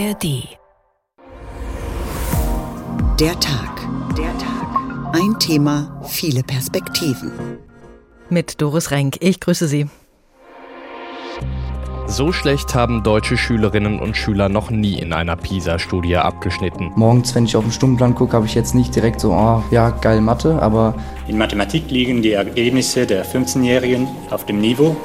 ARD. Der Tag. Der Tag. Ein Thema, viele Perspektiven. Mit Doris Renk. Ich grüße Sie. So schlecht haben deutsche Schülerinnen und Schüler noch nie in einer PISA-Studie abgeschnitten. Morgens, wenn ich auf den Stundenplan gucke, habe ich jetzt nicht direkt so, oh, ja, geil Mathe, aber. In Mathematik liegen die Ergebnisse der 15-Jährigen auf dem Niveau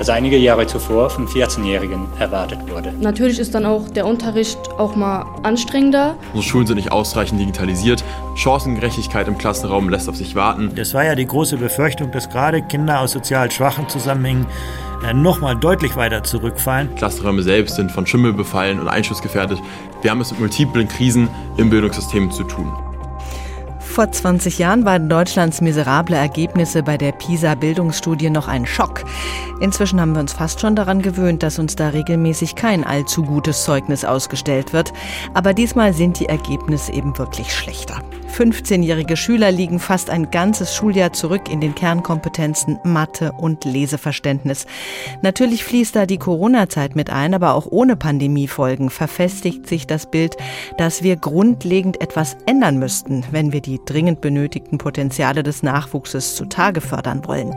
das einige Jahre zuvor von 14-Jährigen erwartet wurde. Natürlich ist dann auch der Unterricht auch mal anstrengender. Unsere Schulen sind nicht ausreichend digitalisiert. Chancengerechtigkeit im Klassenraum lässt auf sich warten. Das war ja die große Befürchtung, dass gerade Kinder aus sozial schwachen Zusammenhängen äh, nochmal deutlich weiter zurückfallen. Klassenräume selbst sind von Schimmel befallen und einschussgefährdet. Wir haben es mit multiplen Krisen im Bildungssystem zu tun. Vor 20 Jahren waren Deutschlands miserable Ergebnisse bei der PISA-Bildungsstudie noch ein Schock. Inzwischen haben wir uns fast schon daran gewöhnt, dass uns da regelmäßig kein allzu gutes Zeugnis ausgestellt wird. Aber diesmal sind die Ergebnisse eben wirklich schlechter. 15-jährige Schüler liegen fast ein ganzes Schuljahr zurück in den Kernkompetenzen Mathe und Leseverständnis. Natürlich fließt da die Corona-Zeit mit ein, aber auch ohne Pandemiefolgen verfestigt sich das Bild, dass wir grundlegend etwas ändern müssten, wenn wir die dringend benötigten Potenziale des Nachwuchses zutage fördern wollen.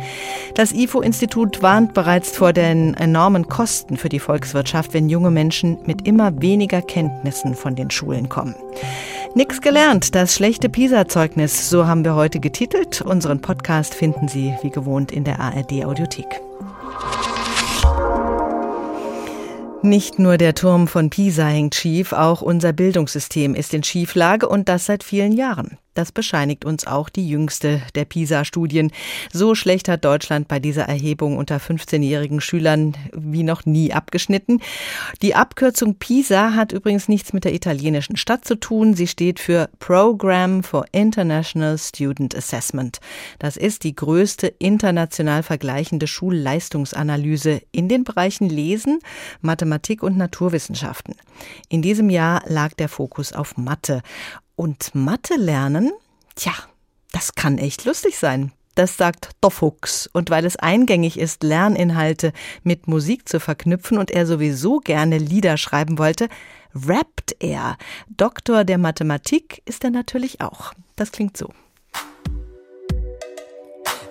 Das IFO-Institut warnt bereits vor den enormen Kosten für die Volkswirtschaft, wenn junge Menschen mit immer weniger Kenntnissen von den Schulen kommen. Nix gelernt, das schlechte PISA-Zeugnis, so haben wir heute getitelt. Unseren Podcast finden Sie wie gewohnt in der ARD Audiothek. Nicht nur der Turm von Pisa hängt schief, auch unser Bildungssystem ist in Schieflage und das seit vielen Jahren. Das bescheinigt uns auch die jüngste der PISA-Studien. So schlecht hat Deutschland bei dieser Erhebung unter 15-jährigen Schülern wie noch nie abgeschnitten. Die Abkürzung PISA hat übrigens nichts mit der italienischen Stadt zu tun. Sie steht für Program for International Student Assessment. Das ist die größte international vergleichende Schulleistungsanalyse in den Bereichen Lesen, Mathematik und Naturwissenschaften. In diesem Jahr lag der Fokus auf Mathe. Und Mathe lernen, tja, das kann echt lustig sein. Das sagt Doffux. Und weil es eingängig ist, Lerninhalte mit Musik zu verknüpfen und er sowieso gerne Lieder schreiben wollte, rappt er. Doktor der Mathematik ist er natürlich auch. Das klingt so.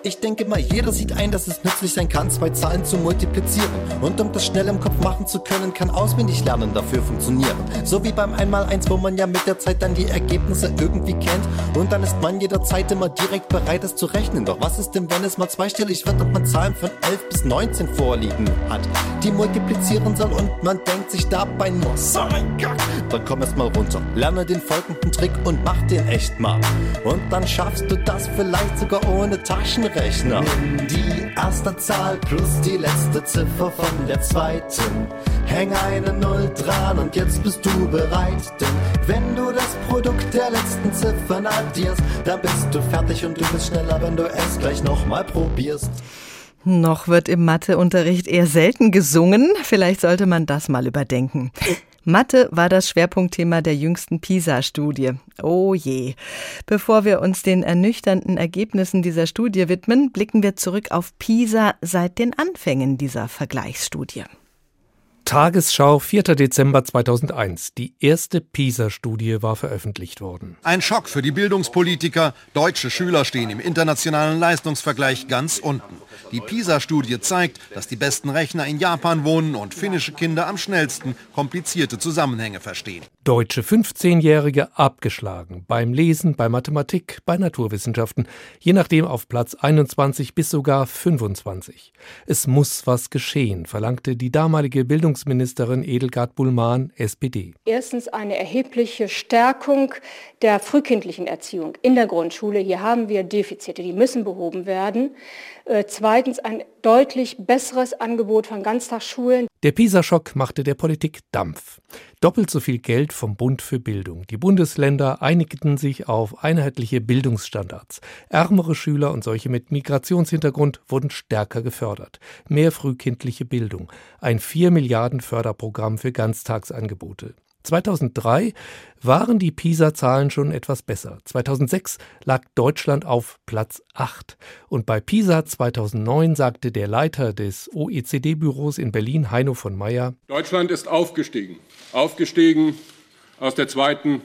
Ich denke mal, jeder sieht ein, dass es nützlich sein kann, zwei Zahlen zu multiplizieren. Und um das schnell im Kopf machen zu können, kann auswendig lernen dafür funktionieren. So wie beim Einmaleins, wo man ja mit der Zeit dann die Ergebnisse irgendwie kennt. Und dann ist man jederzeit immer direkt bereit, es zu rechnen. Doch was ist denn, wenn es mal zweistellig wird und man Zahlen von 11 bis 19 vorliegen hat, die multiplizieren soll und man denkt sich dabei nur, so mein Gott. Dann komm erst mal runter, lerne den folgenden Trick und mach den echt mal. Und dann schaffst du das vielleicht sogar ohne Taschen Rechner. Nimm die erste Zahl plus die letzte Ziffer von der zweiten. Häng eine Null dran und jetzt bist du bereit. Denn wenn du das Produkt der letzten Ziffern addierst, dann bist du fertig und du bist schneller, wenn du es gleich nochmal probierst. Noch wird im Matheunterricht eher selten gesungen. Vielleicht sollte man das mal überdenken. Mathe war das Schwerpunktthema der jüngsten PISA-Studie. Oh je. Bevor wir uns den ernüchternden Ergebnissen dieser Studie widmen, blicken wir zurück auf PISA seit den Anfängen dieser Vergleichsstudie. Tagesschau, 4. Dezember 2001. Die erste PISA-Studie war veröffentlicht worden. Ein Schock für die Bildungspolitiker. Deutsche Schüler stehen im internationalen Leistungsvergleich ganz unten. Die PISA-Studie zeigt, dass die besten Rechner in Japan wohnen und finnische Kinder am schnellsten komplizierte Zusammenhänge verstehen. Deutsche 15-Jährige abgeschlagen. Beim Lesen, bei Mathematik, bei Naturwissenschaften. Je nachdem auf Platz 21 bis sogar 25. Es muss was geschehen, verlangte die damalige Bildungsministerin Edelgard Bullmann, SPD. Erstens eine erhebliche Stärkung der frühkindlichen Erziehung in der Grundschule. Hier haben wir Defizite, die müssen behoben werden. Äh, zweitens ein deutlich besseres Angebot von Ganztagsschulen. Der PISA-Schock machte der Politik Dampf. Doppelt so viel Geld vom Bund für Bildung. Die Bundesländer einigten sich auf einheitliche Bildungsstandards. Ärmere Schüler und solche mit Migrationshintergrund wurden stärker gefördert. Mehr frühkindliche Bildung. Ein 4 Milliarden Förderprogramm für Ganztagsangebote. 2003 waren die PISA-Zahlen schon etwas besser. 2006 lag Deutschland auf Platz 8. Und bei PISA 2009 sagte der Leiter des OECD-Büros in Berlin, Heino von Meyer, Deutschland ist aufgestiegen. Aufgestiegen aus der zweiten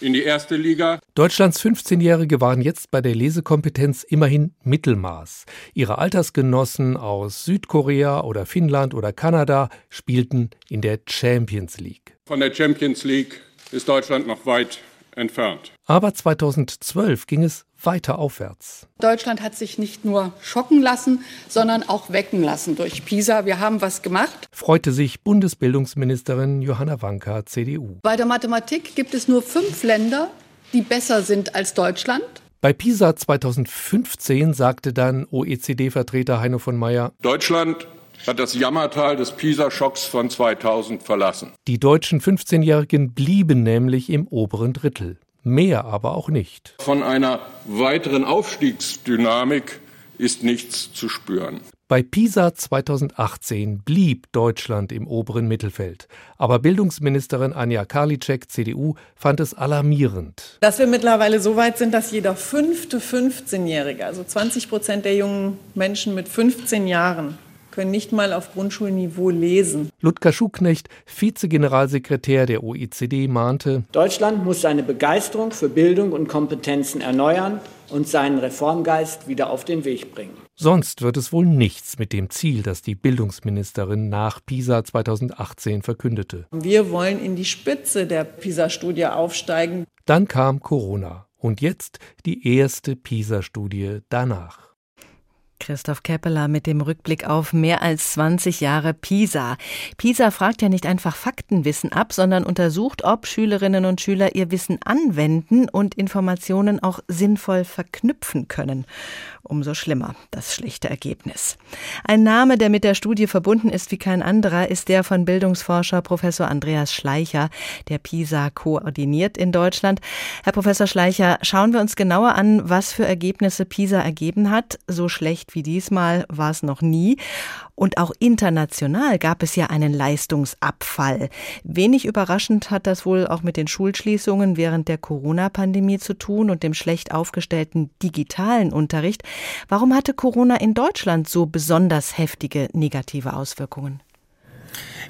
in die erste Liga. Deutschlands 15-Jährige waren jetzt bei der Lesekompetenz immerhin Mittelmaß. Ihre Altersgenossen aus Südkorea oder Finnland oder Kanada spielten in der Champions League. Von der Champions League ist Deutschland noch weit entfernt. Aber 2012 ging es weiter aufwärts. Deutschland hat sich nicht nur schocken lassen, sondern auch wecken lassen durch PISA. Wir haben was gemacht. Freute sich Bundesbildungsministerin Johanna Wanka, CDU. Bei der Mathematik gibt es nur fünf Länder, die besser sind als Deutschland. Bei PISA 2015 sagte dann OECD-Vertreter Heino von Meyer, Deutschland hat das Jammertal des PISA-Schocks von 2000 verlassen. Die deutschen 15-Jährigen blieben nämlich im oberen Drittel. Mehr aber auch nicht. Von einer weiteren Aufstiegsdynamik ist nichts zu spüren. Bei PISA 2018 blieb Deutschland im oberen Mittelfeld. Aber Bildungsministerin Anja Karliczek, CDU, fand es alarmierend. Dass wir mittlerweile so weit sind, dass jeder fünfte 15-Jährige, also 20 Prozent der jungen Menschen mit 15 Jahren, können nicht mal auf Grundschulniveau lesen. Ludger Schuknecht, Vizegeneralsekretär der OECD, mahnte, Deutschland muss seine Begeisterung für Bildung und Kompetenzen erneuern und seinen Reformgeist wieder auf den Weg bringen. Sonst wird es wohl nichts mit dem Ziel, das die Bildungsministerin nach PISA 2018 verkündete. Wir wollen in die Spitze der PISA-Studie aufsteigen. Dann kam Corona und jetzt die erste PISA-Studie danach. Christoph Keppeler mit dem Rückblick auf mehr als 20 Jahre PISA. PISA fragt ja nicht einfach Faktenwissen ab, sondern untersucht, ob Schülerinnen und Schüler ihr Wissen anwenden und Informationen auch sinnvoll verknüpfen können. Umso schlimmer das schlechte Ergebnis. Ein Name, der mit der Studie verbunden ist wie kein anderer, ist der von Bildungsforscher Professor Andreas Schleicher, der PISA koordiniert in Deutschland. Herr Professor Schleicher, schauen wir uns genauer an, was für Ergebnisse PISA ergeben hat. So schlecht wie diesmal war es noch nie. Und auch international gab es ja einen Leistungsabfall. Wenig überraschend hat das wohl auch mit den Schulschließungen während der Corona-Pandemie zu tun und dem schlecht aufgestellten digitalen Unterricht. Warum hatte Corona in Deutschland so besonders heftige negative Auswirkungen?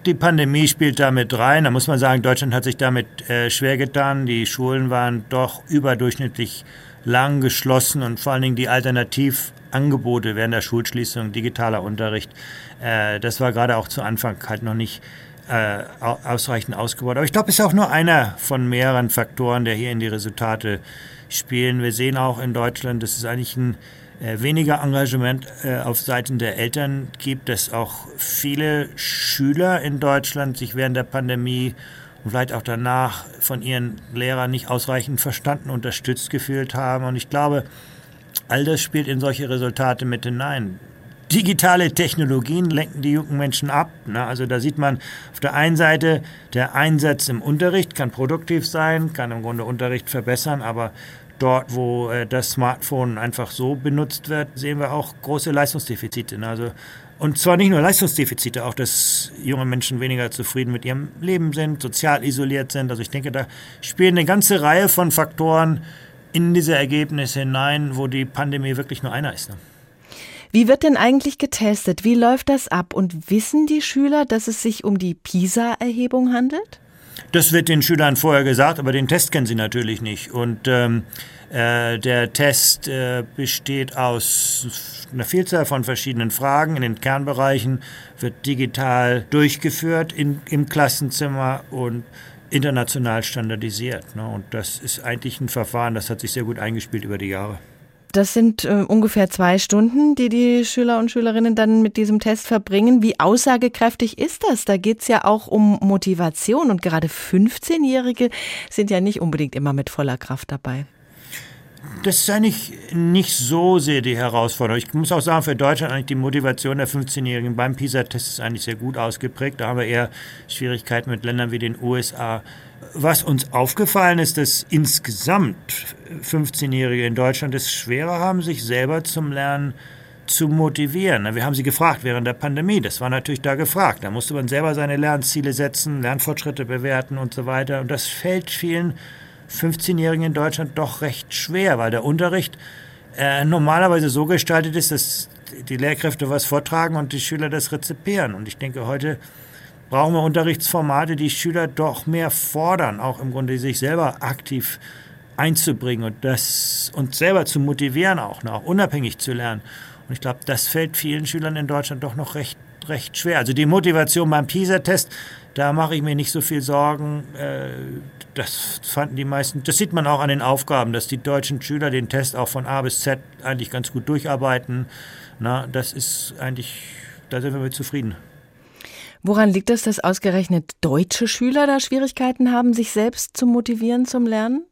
Die Pandemie spielt damit rein. Da muss man sagen, Deutschland hat sich damit äh, schwer getan. Die Schulen waren doch überdurchschnittlich lang geschlossen und vor allen Dingen die Alternativangebote während der Schulschließung, digitaler Unterricht, äh, das war gerade auch zu Anfang halt noch nicht äh, ausreichend ausgebaut. Aber ich glaube, es ist auch nur einer von mehreren Faktoren, der hier in die Resultate spielen. Wir sehen auch in Deutschland, dass es eigentlich ein äh, weniger Engagement äh, auf Seiten der Eltern gibt, dass auch viele Schüler in Deutschland sich während der Pandemie und vielleicht auch danach von ihren Lehrern nicht ausreichend verstanden, unterstützt gefühlt haben. Und ich glaube, all das spielt in solche Resultate mit hinein. Digitale Technologien lenken die jungen Menschen ab. Ne? Also da sieht man auf der einen Seite, der Einsatz im Unterricht kann produktiv sein, kann im Grunde Unterricht verbessern, aber dort, wo äh, das Smartphone einfach so benutzt wird, sehen wir auch große Leistungsdefizite. Ne? Also und zwar nicht nur Leistungsdefizite, auch dass junge Menschen weniger zufrieden mit ihrem Leben sind, sozial isoliert sind. Also ich denke, da spielen eine ganze Reihe von Faktoren in diese Ergebnisse hinein, wo die Pandemie wirklich nur einer ist. Ne? Wie wird denn eigentlich getestet? Wie läuft das ab? Und wissen die Schüler, dass es sich um die PISA-Erhebung handelt? Das wird den Schülern vorher gesagt, aber den Test kennen sie natürlich nicht. Und ähm, äh, der Test äh, besteht aus einer Vielzahl von verschiedenen Fragen in den Kernbereichen, wird digital durchgeführt in, im Klassenzimmer und international standardisiert. Ne? Und das ist eigentlich ein Verfahren, das hat sich sehr gut eingespielt über die Jahre. Das sind äh, ungefähr zwei Stunden, die die Schüler und Schülerinnen dann mit diesem Test verbringen. Wie aussagekräftig ist das? Da geht es ja auch um Motivation und gerade 15-Jährige sind ja nicht unbedingt immer mit voller Kraft dabei. Das ist eigentlich nicht so sehr die Herausforderung. Ich muss auch sagen, für Deutschland eigentlich die Motivation der 15-Jährigen beim PISA-Test ist eigentlich sehr gut ausgeprägt. Da haben wir eher Schwierigkeiten mit Ländern wie den USA. Was uns aufgefallen ist, dass insgesamt 15-Jährige in Deutschland es schwerer haben, sich selber zum Lernen zu motivieren. Wir haben sie gefragt während der Pandemie. Das war natürlich da gefragt. Da musste man selber seine Lernziele setzen, Lernfortschritte bewerten und so weiter. Und das fällt vielen 15-Jährigen in Deutschland doch recht schwer, weil der Unterricht äh, normalerweise so gestaltet ist, dass die Lehrkräfte was vortragen und die Schüler das rezipieren. Und ich denke, heute brauchen wir Unterrichtsformate, die Schüler doch mehr fordern, auch im Grunde sich selber aktiv einzubringen und das uns selber zu motivieren, auch, ne, auch unabhängig zu lernen. Und ich glaube, das fällt vielen Schülern in Deutschland doch noch recht, recht schwer. Also die Motivation beim PISA-Test, da mache ich mir nicht so viel Sorgen. Äh, das fanden die meisten, das sieht man auch an den Aufgaben, dass die deutschen Schüler den Test auch von A bis Z eigentlich ganz gut durcharbeiten. Na, das ist eigentlich, da sind wir mit zufrieden. Woran liegt es, dass ausgerechnet deutsche Schüler da Schwierigkeiten haben, sich selbst zu motivieren zum Lernen?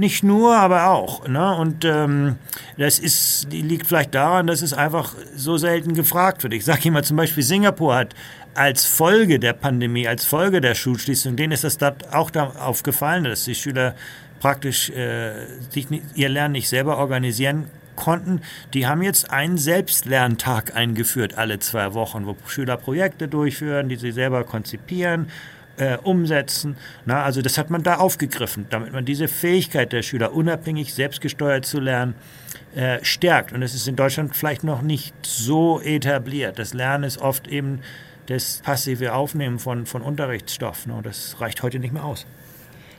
Nicht nur, aber auch. Ne? Und ähm, das ist, liegt vielleicht daran, dass es einfach so selten gefragt wird. Ich sage immer zum Beispiel, Singapur hat als Folge der Pandemie, als Folge der Schulschließung, denen ist das auch da aufgefallen, dass die Schüler praktisch äh, sich ihr Lernen nicht selber organisieren konnten. Die haben jetzt einen Selbstlerntag eingeführt alle zwei Wochen, wo Schüler Projekte durchführen, die sie selber konzipieren äh, umsetzen. Na, also das hat man da aufgegriffen, damit man diese Fähigkeit der Schüler unabhängig, selbstgesteuert zu lernen, äh, stärkt. Und es ist in Deutschland vielleicht noch nicht so etabliert. Das Lernen ist oft eben das passive Aufnehmen von, von Unterrichtsstoff. Ne, das reicht heute nicht mehr aus.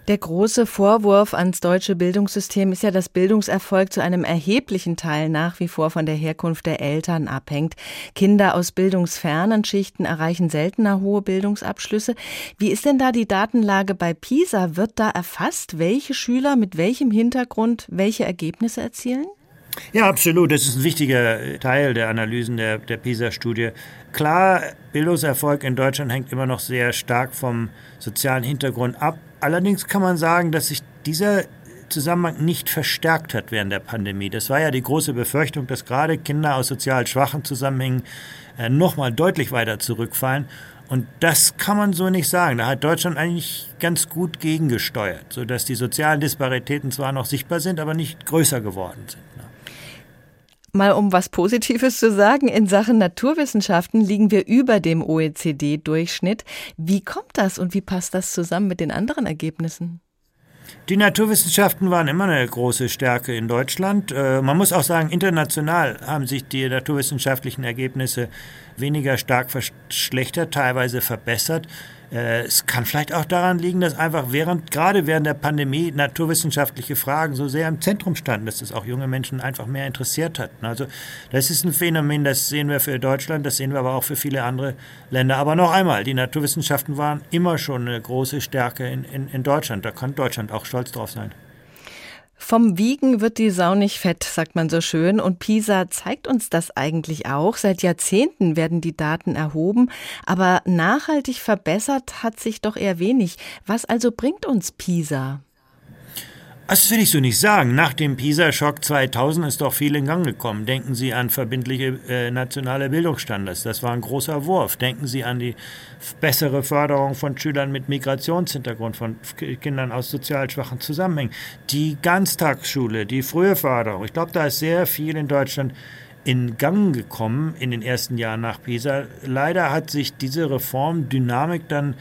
Der große Vorwurf ans deutsche Bildungssystem ist ja, dass Bildungserfolg zu einem erheblichen Teil nach wie vor von der Herkunft der Eltern abhängt. Kinder aus bildungsfernen Schichten erreichen seltener hohe Bildungsabschlüsse. Wie ist denn da die Datenlage bei PISA? Wird da erfasst, welche Schüler mit welchem Hintergrund welche Ergebnisse erzielen? Ja, absolut. Das ist ein wichtiger Teil der Analysen der, der PISA-Studie. Klar, Bildungserfolg in Deutschland hängt immer noch sehr stark vom sozialen Hintergrund ab. Allerdings kann man sagen, dass sich dieser Zusammenhang nicht verstärkt hat während der Pandemie. Das war ja die große Befürchtung, dass gerade Kinder aus sozial schwachen Zusammenhängen äh, nochmal deutlich weiter zurückfallen. Und das kann man so nicht sagen. Da hat Deutschland eigentlich ganz gut gegengesteuert, sodass die sozialen Disparitäten zwar noch sichtbar sind, aber nicht größer geworden sind. Mal um was Positives zu sagen, in Sachen Naturwissenschaften liegen wir über dem OECD-Durchschnitt. Wie kommt das und wie passt das zusammen mit den anderen Ergebnissen? Die Naturwissenschaften waren immer eine große Stärke in Deutschland. Äh, man muss auch sagen, international haben sich die naturwissenschaftlichen Ergebnisse weniger stark verschlechtert, teilweise verbessert. Äh, es kann vielleicht auch daran liegen, dass einfach während, gerade während der Pandemie, naturwissenschaftliche Fragen so sehr im Zentrum standen, dass das auch junge Menschen einfach mehr interessiert hat. Also das ist ein Phänomen, das sehen wir für Deutschland, das sehen wir aber auch für viele andere Länder. Aber noch einmal, die Naturwissenschaften waren immer schon eine große Stärke in, in, in Deutschland. Da kann Deutschland auch stolz drauf sein. Vom Wiegen wird die Sau nicht fett, sagt man so schön. Und PISA zeigt uns das eigentlich auch. Seit Jahrzehnten werden die Daten erhoben, aber nachhaltig verbessert hat sich doch eher wenig. Was also bringt uns PISA? Das will ich so nicht sagen. Nach dem PISA-Schock 2000 ist doch viel in Gang gekommen. Denken Sie an verbindliche äh, nationale Bildungsstandards. Das war ein großer Wurf. Denken Sie an die bessere Förderung von Schülern mit Migrationshintergrund, von Kindern aus sozial schwachen Zusammenhängen. Die Ganztagsschule, die frühe Förderung. Ich glaube, da ist sehr viel in Deutschland in Gang gekommen in den ersten Jahren nach PISA. Leider hat sich diese Reformdynamik dann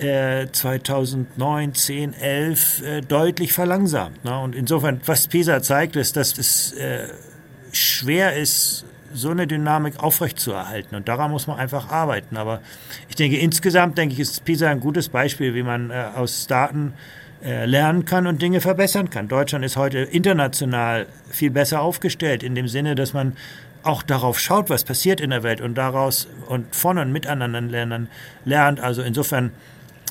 2009, 10, 11 äh, deutlich verlangsamt. Ne? Und insofern, was PISA zeigt, ist, dass es äh, schwer ist, so eine Dynamik aufrechtzuerhalten. Und daran muss man einfach arbeiten. Aber ich denke, insgesamt denke ich, ist PISA ein gutes Beispiel, wie man äh, aus Daten äh, lernen kann und Dinge verbessern kann. Deutschland ist heute international viel besser aufgestellt, in dem Sinne, dass man auch darauf schaut, was passiert in der Welt und daraus und von und mit anderen Ländern lernt. Also insofern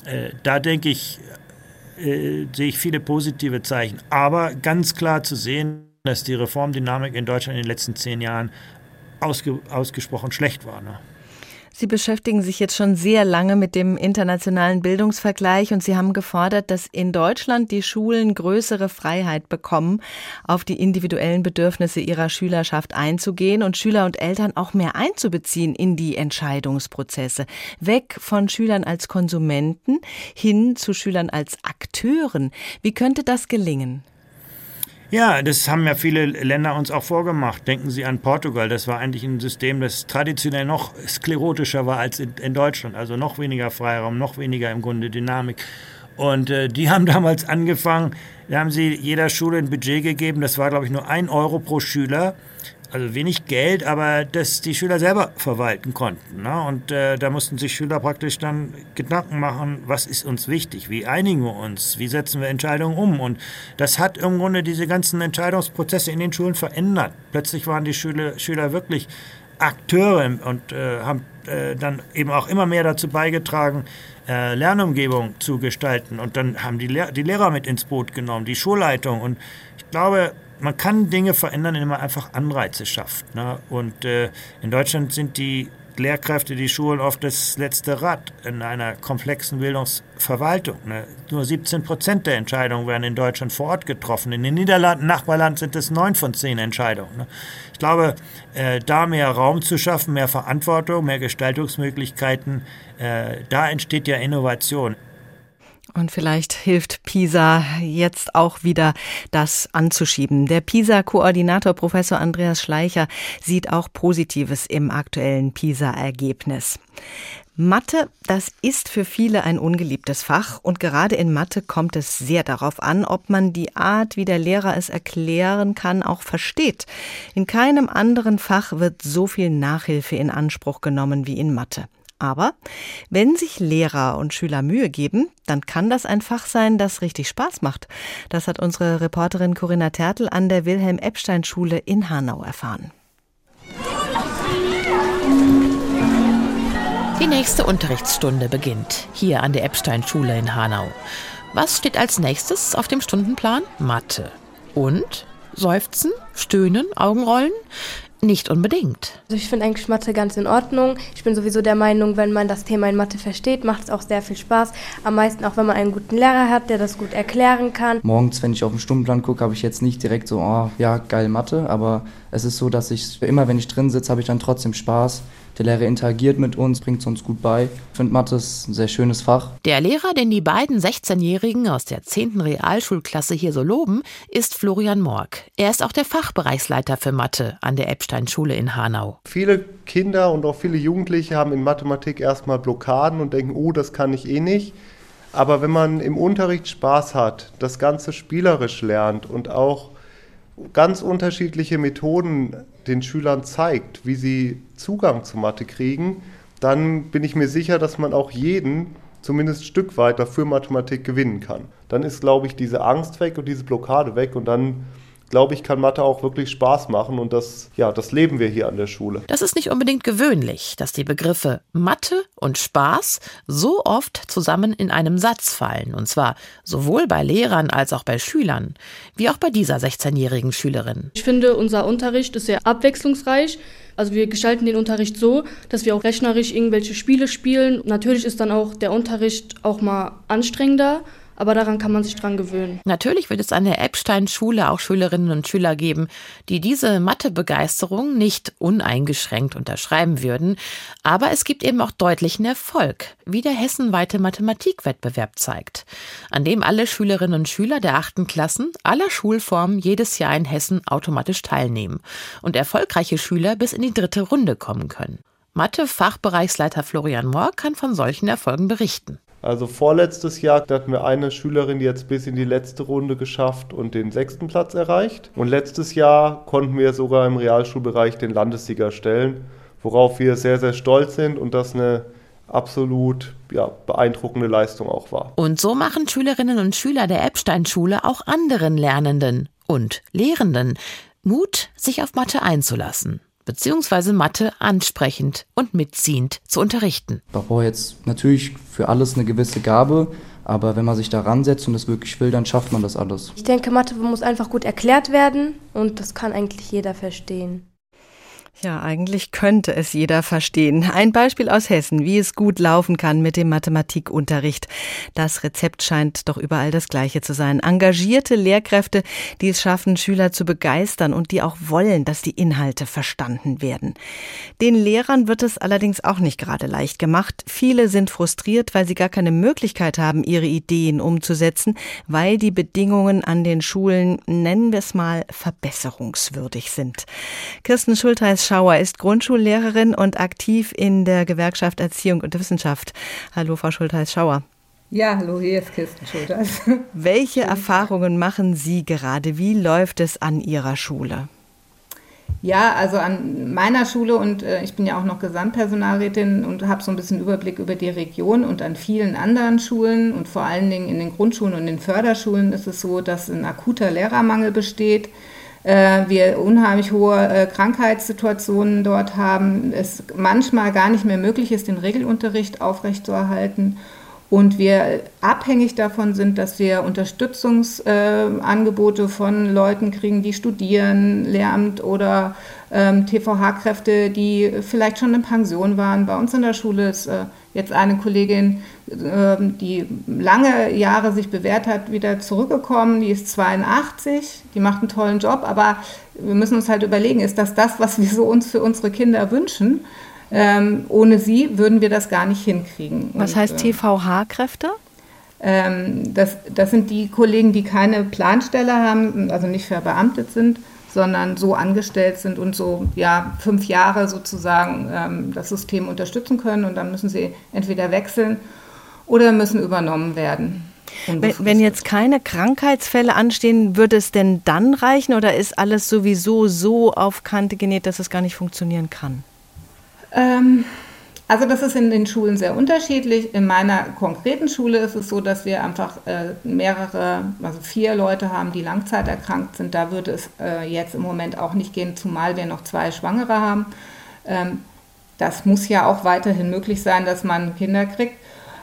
äh, da denke ich, äh, sehe ich viele positive Zeichen. Aber ganz klar zu sehen, dass die Reformdynamik in Deutschland in den letzten zehn Jahren ausge ausgesprochen schlecht war. Ne? Sie beschäftigen sich jetzt schon sehr lange mit dem internationalen Bildungsvergleich und Sie haben gefordert, dass in Deutschland die Schulen größere Freiheit bekommen, auf die individuellen Bedürfnisse ihrer Schülerschaft einzugehen und Schüler und Eltern auch mehr einzubeziehen in die Entscheidungsprozesse. Weg von Schülern als Konsumenten hin zu Schülern als Akteuren. Wie könnte das gelingen? Ja, das haben ja viele Länder uns auch vorgemacht. Denken Sie an Portugal. Das war eigentlich ein System, das traditionell noch sklerotischer war als in, in Deutschland. Also noch weniger Freiraum, noch weniger im Grunde Dynamik. Und äh, die haben damals angefangen, da haben sie jeder Schule ein Budget gegeben. Das war, glaube ich, nur ein Euro pro Schüler also wenig Geld, aber das die Schüler selber verwalten konnten. Ne? Und äh, da mussten sich Schüler praktisch dann Gedanken machen, was ist uns wichtig, wie einigen wir uns, wie setzen wir Entscheidungen um. Und das hat im Grunde diese ganzen Entscheidungsprozesse in den Schulen verändert. Plötzlich waren die Schüler, Schüler wirklich Akteure und äh, haben äh, dann eben auch immer mehr dazu beigetragen, äh, Lernumgebung zu gestalten. Und dann haben die, Lehr die Lehrer mit ins Boot genommen, die Schulleitung. Und ich glaube, man kann Dinge verändern, indem man einfach Anreize schafft. Ne? Und äh, in Deutschland sind die Lehrkräfte, die Schulen oft das letzte Rad in einer komplexen Bildungsverwaltung. Ne? Nur 17 Prozent der Entscheidungen werden in Deutschland vor Ort getroffen. In den Niederlanden, Nachbarland, sind es neun von zehn Entscheidungen. Ne? Ich glaube, äh, da mehr Raum zu schaffen, mehr Verantwortung, mehr Gestaltungsmöglichkeiten, äh, da entsteht ja Innovation. Und vielleicht hilft PISA jetzt auch wieder, das anzuschieben. Der PISA-Koordinator Professor Andreas Schleicher sieht auch Positives im aktuellen PISA-Ergebnis. Mathe, das ist für viele ein ungeliebtes Fach und gerade in Mathe kommt es sehr darauf an, ob man die Art, wie der Lehrer es erklären kann, auch versteht. In keinem anderen Fach wird so viel Nachhilfe in Anspruch genommen wie in Mathe. Aber wenn sich Lehrer und Schüler Mühe geben, dann kann das ein Fach sein, das richtig Spaß macht. Das hat unsere Reporterin Corinna Tertel an der Wilhelm-Epstein-Schule in Hanau erfahren. Die nächste Unterrichtsstunde beginnt hier an der Epstein-Schule in Hanau. Was steht als nächstes auf dem Stundenplan? Mathe. Und? Seufzen? Stöhnen? Augenrollen? Nicht unbedingt. Also ich finde eigentlich Mathe ganz in Ordnung. Ich bin sowieso der Meinung, wenn man das Thema in Mathe versteht, macht es auch sehr viel Spaß. Am meisten auch, wenn man einen guten Lehrer hat, der das gut erklären kann. Morgens, wenn ich auf den Stundenplan gucke, habe ich jetzt nicht direkt so, oh ja, geil Mathe, aber es ist so, dass ich immer, wenn ich drin sitze, habe ich dann trotzdem Spaß. Der Lehrer interagiert mit uns, bringt es uns gut bei. Ich finde Mathe ist ein sehr schönes Fach. Der Lehrer, den die beiden 16-Jährigen aus der 10. Realschulklasse hier so loben, ist Florian Morg. Er ist auch der Fachbereichsleiter für Mathe an der Epstein-Schule in Hanau. Viele Kinder und auch viele Jugendliche haben in Mathematik erstmal Blockaden und denken, oh, das kann ich eh nicht. Aber wenn man im Unterricht Spaß hat, das Ganze spielerisch lernt und auch ganz unterschiedliche Methoden den Schülern zeigt, wie sie Zugang zu Mathe kriegen, dann bin ich mir sicher, dass man auch jeden zumindest ein Stück weit dafür Mathematik gewinnen kann. Dann ist, glaube ich, diese Angst weg und diese Blockade weg und dann glaube ich, kann Mathe auch wirklich Spaß machen und das, ja, das leben wir hier an der Schule. Das ist nicht unbedingt gewöhnlich, dass die Begriffe Mathe und Spaß so oft zusammen in einem Satz fallen. Und zwar sowohl bei Lehrern als auch bei Schülern, wie auch bei dieser 16-jährigen Schülerin. Ich finde, unser Unterricht ist sehr abwechslungsreich. Also wir gestalten den Unterricht so, dass wir auch rechnerisch irgendwelche Spiele spielen. Natürlich ist dann auch der Unterricht auch mal anstrengender aber daran kann man sich dran gewöhnen. Natürlich wird es an der Epstein-Schule auch Schülerinnen und Schüler geben, die diese Mathebegeisterung nicht uneingeschränkt unterschreiben würden. Aber es gibt eben auch deutlichen Erfolg, wie der hessenweite Mathematikwettbewerb zeigt, an dem alle Schülerinnen und Schüler der achten Klassen aller Schulformen jedes Jahr in Hessen automatisch teilnehmen und erfolgreiche Schüler bis in die dritte Runde kommen können. Mathe-Fachbereichsleiter Florian Mohr kann von solchen Erfolgen berichten. Also vorletztes Jahr hatten wir eine Schülerin, die jetzt bis in die letzte Runde geschafft und den sechsten Platz erreicht. Und letztes Jahr konnten wir sogar im Realschulbereich den Landessieger stellen, worauf wir sehr, sehr stolz sind und das eine absolut ja, beeindruckende Leistung auch war. Und so machen Schülerinnen und Schüler der Epstein-Schule auch anderen Lernenden und Lehrenden Mut, sich auf Mathe einzulassen bzw. Mathe ansprechend und mitziehend zu unterrichten. Ich brauche jetzt natürlich für alles eine gewisse Gabe, aber wenn man sich da ransetzt und es wirklich will, dann schafft man das alles. Ich denke, Mathe muss einfach gut erklärt werden und das kann eigentlich jeder verstehen. Ja, eigentlich könnte es jeder verstehen. Ein Beispiel aus Hessen, wie es gut laufen kann mit dem Mathematikunterricht. Das Rezept scheint doch überall das gleiche zu sein. Engagierte Lehrkräfte, die es schaffen, Schüler zu begeistern und die auch wollen, dass die Inhalte verstanden werden. Den Lehrern wird es allerdings auch nicht gerade leicht gemacht. Viele sind frustriert, weil sie gar keine Möglichkeit haben, ihre Ideen umzusetzen, weil die Bedingungen an den Schulen, nennen wir es mal, verbesserungswürdig sind. Kirsten Schulteis Schauer ist Grundschullehrerin und aktiv in der Gewerkschaft Erziehung und Wissenschaft. Hallo, Frau Schultheiß-Schauer. Ja, hallo, hier ist Kirsten Schultheiß. Welche Erfahrungen machen Sie gerade? Wie läuft es an Ihrer Schule? Ja, also an meiner Schule und äh, ich bin ja auch noch Gesamtpersonalrätin und habe so ein bisschen Überblick über die Region und an vielen anderen Schulen und vor allen Dingen in den Grundschulen und den Förderschulen ist es so, dass ein akuter Lehrermangel besteht wir unheimlich hohe äh, Krankheitssituationen dort haben, es manchmal gar nicht mehr möglich ist, den Regelunterricht aufrechtzuerhalten und wir abhängig davon sind, dass wir Unterstützungsangebote äh, von Leuten kriegen, die studieren, Lehramt oder ähm, TVH-Kräfte, die vielleicht schon in Pension waren. Bei uns in der Schule ist äh, jetzt eine Kollegin, ähm, die lange Jahre sich bewährt hat, wieder zurückgekommen. Die ist 82, die macht einen tollen Job, aber wir müssen uns halt überlegen, ist das das, was wir so uns für unsere Kinder wünschen? Ähm, ohne sie würden wir das gar nicht hinkriegen. Was heißt TVH-Kräfte? Ähm, das, das sind die Kollegen, die keine Planstelle haben, also nicht verbeamtet sind, sondern so angestellt sind und so ja, fünf Jahre sozusagen ähm, das System unterstützen können. Und dann müssen sie entweder wechseln oder müssen übernommen werden. Wenn, jetzt keine Krankheitsfälle anstehen, würde es denn dann reichen oder ist alles sowieso so auf Kante genäht, dass es gar nicht funktionieren kann? Ähm, also das ist in den Schulen sehr unterschiedlich. In meiner konkreten Schule ist es so, dass wir einfach äh, mehrere, also vier Leute haben, die langzeiterkrankt sind. Da würde es äh, jetzt im Moment auch nicht gehen, zumal wir noch zwei Schwangere haben. Ähm, das muss ja auch weiterhin möglich sein, dass man Kinder kriegt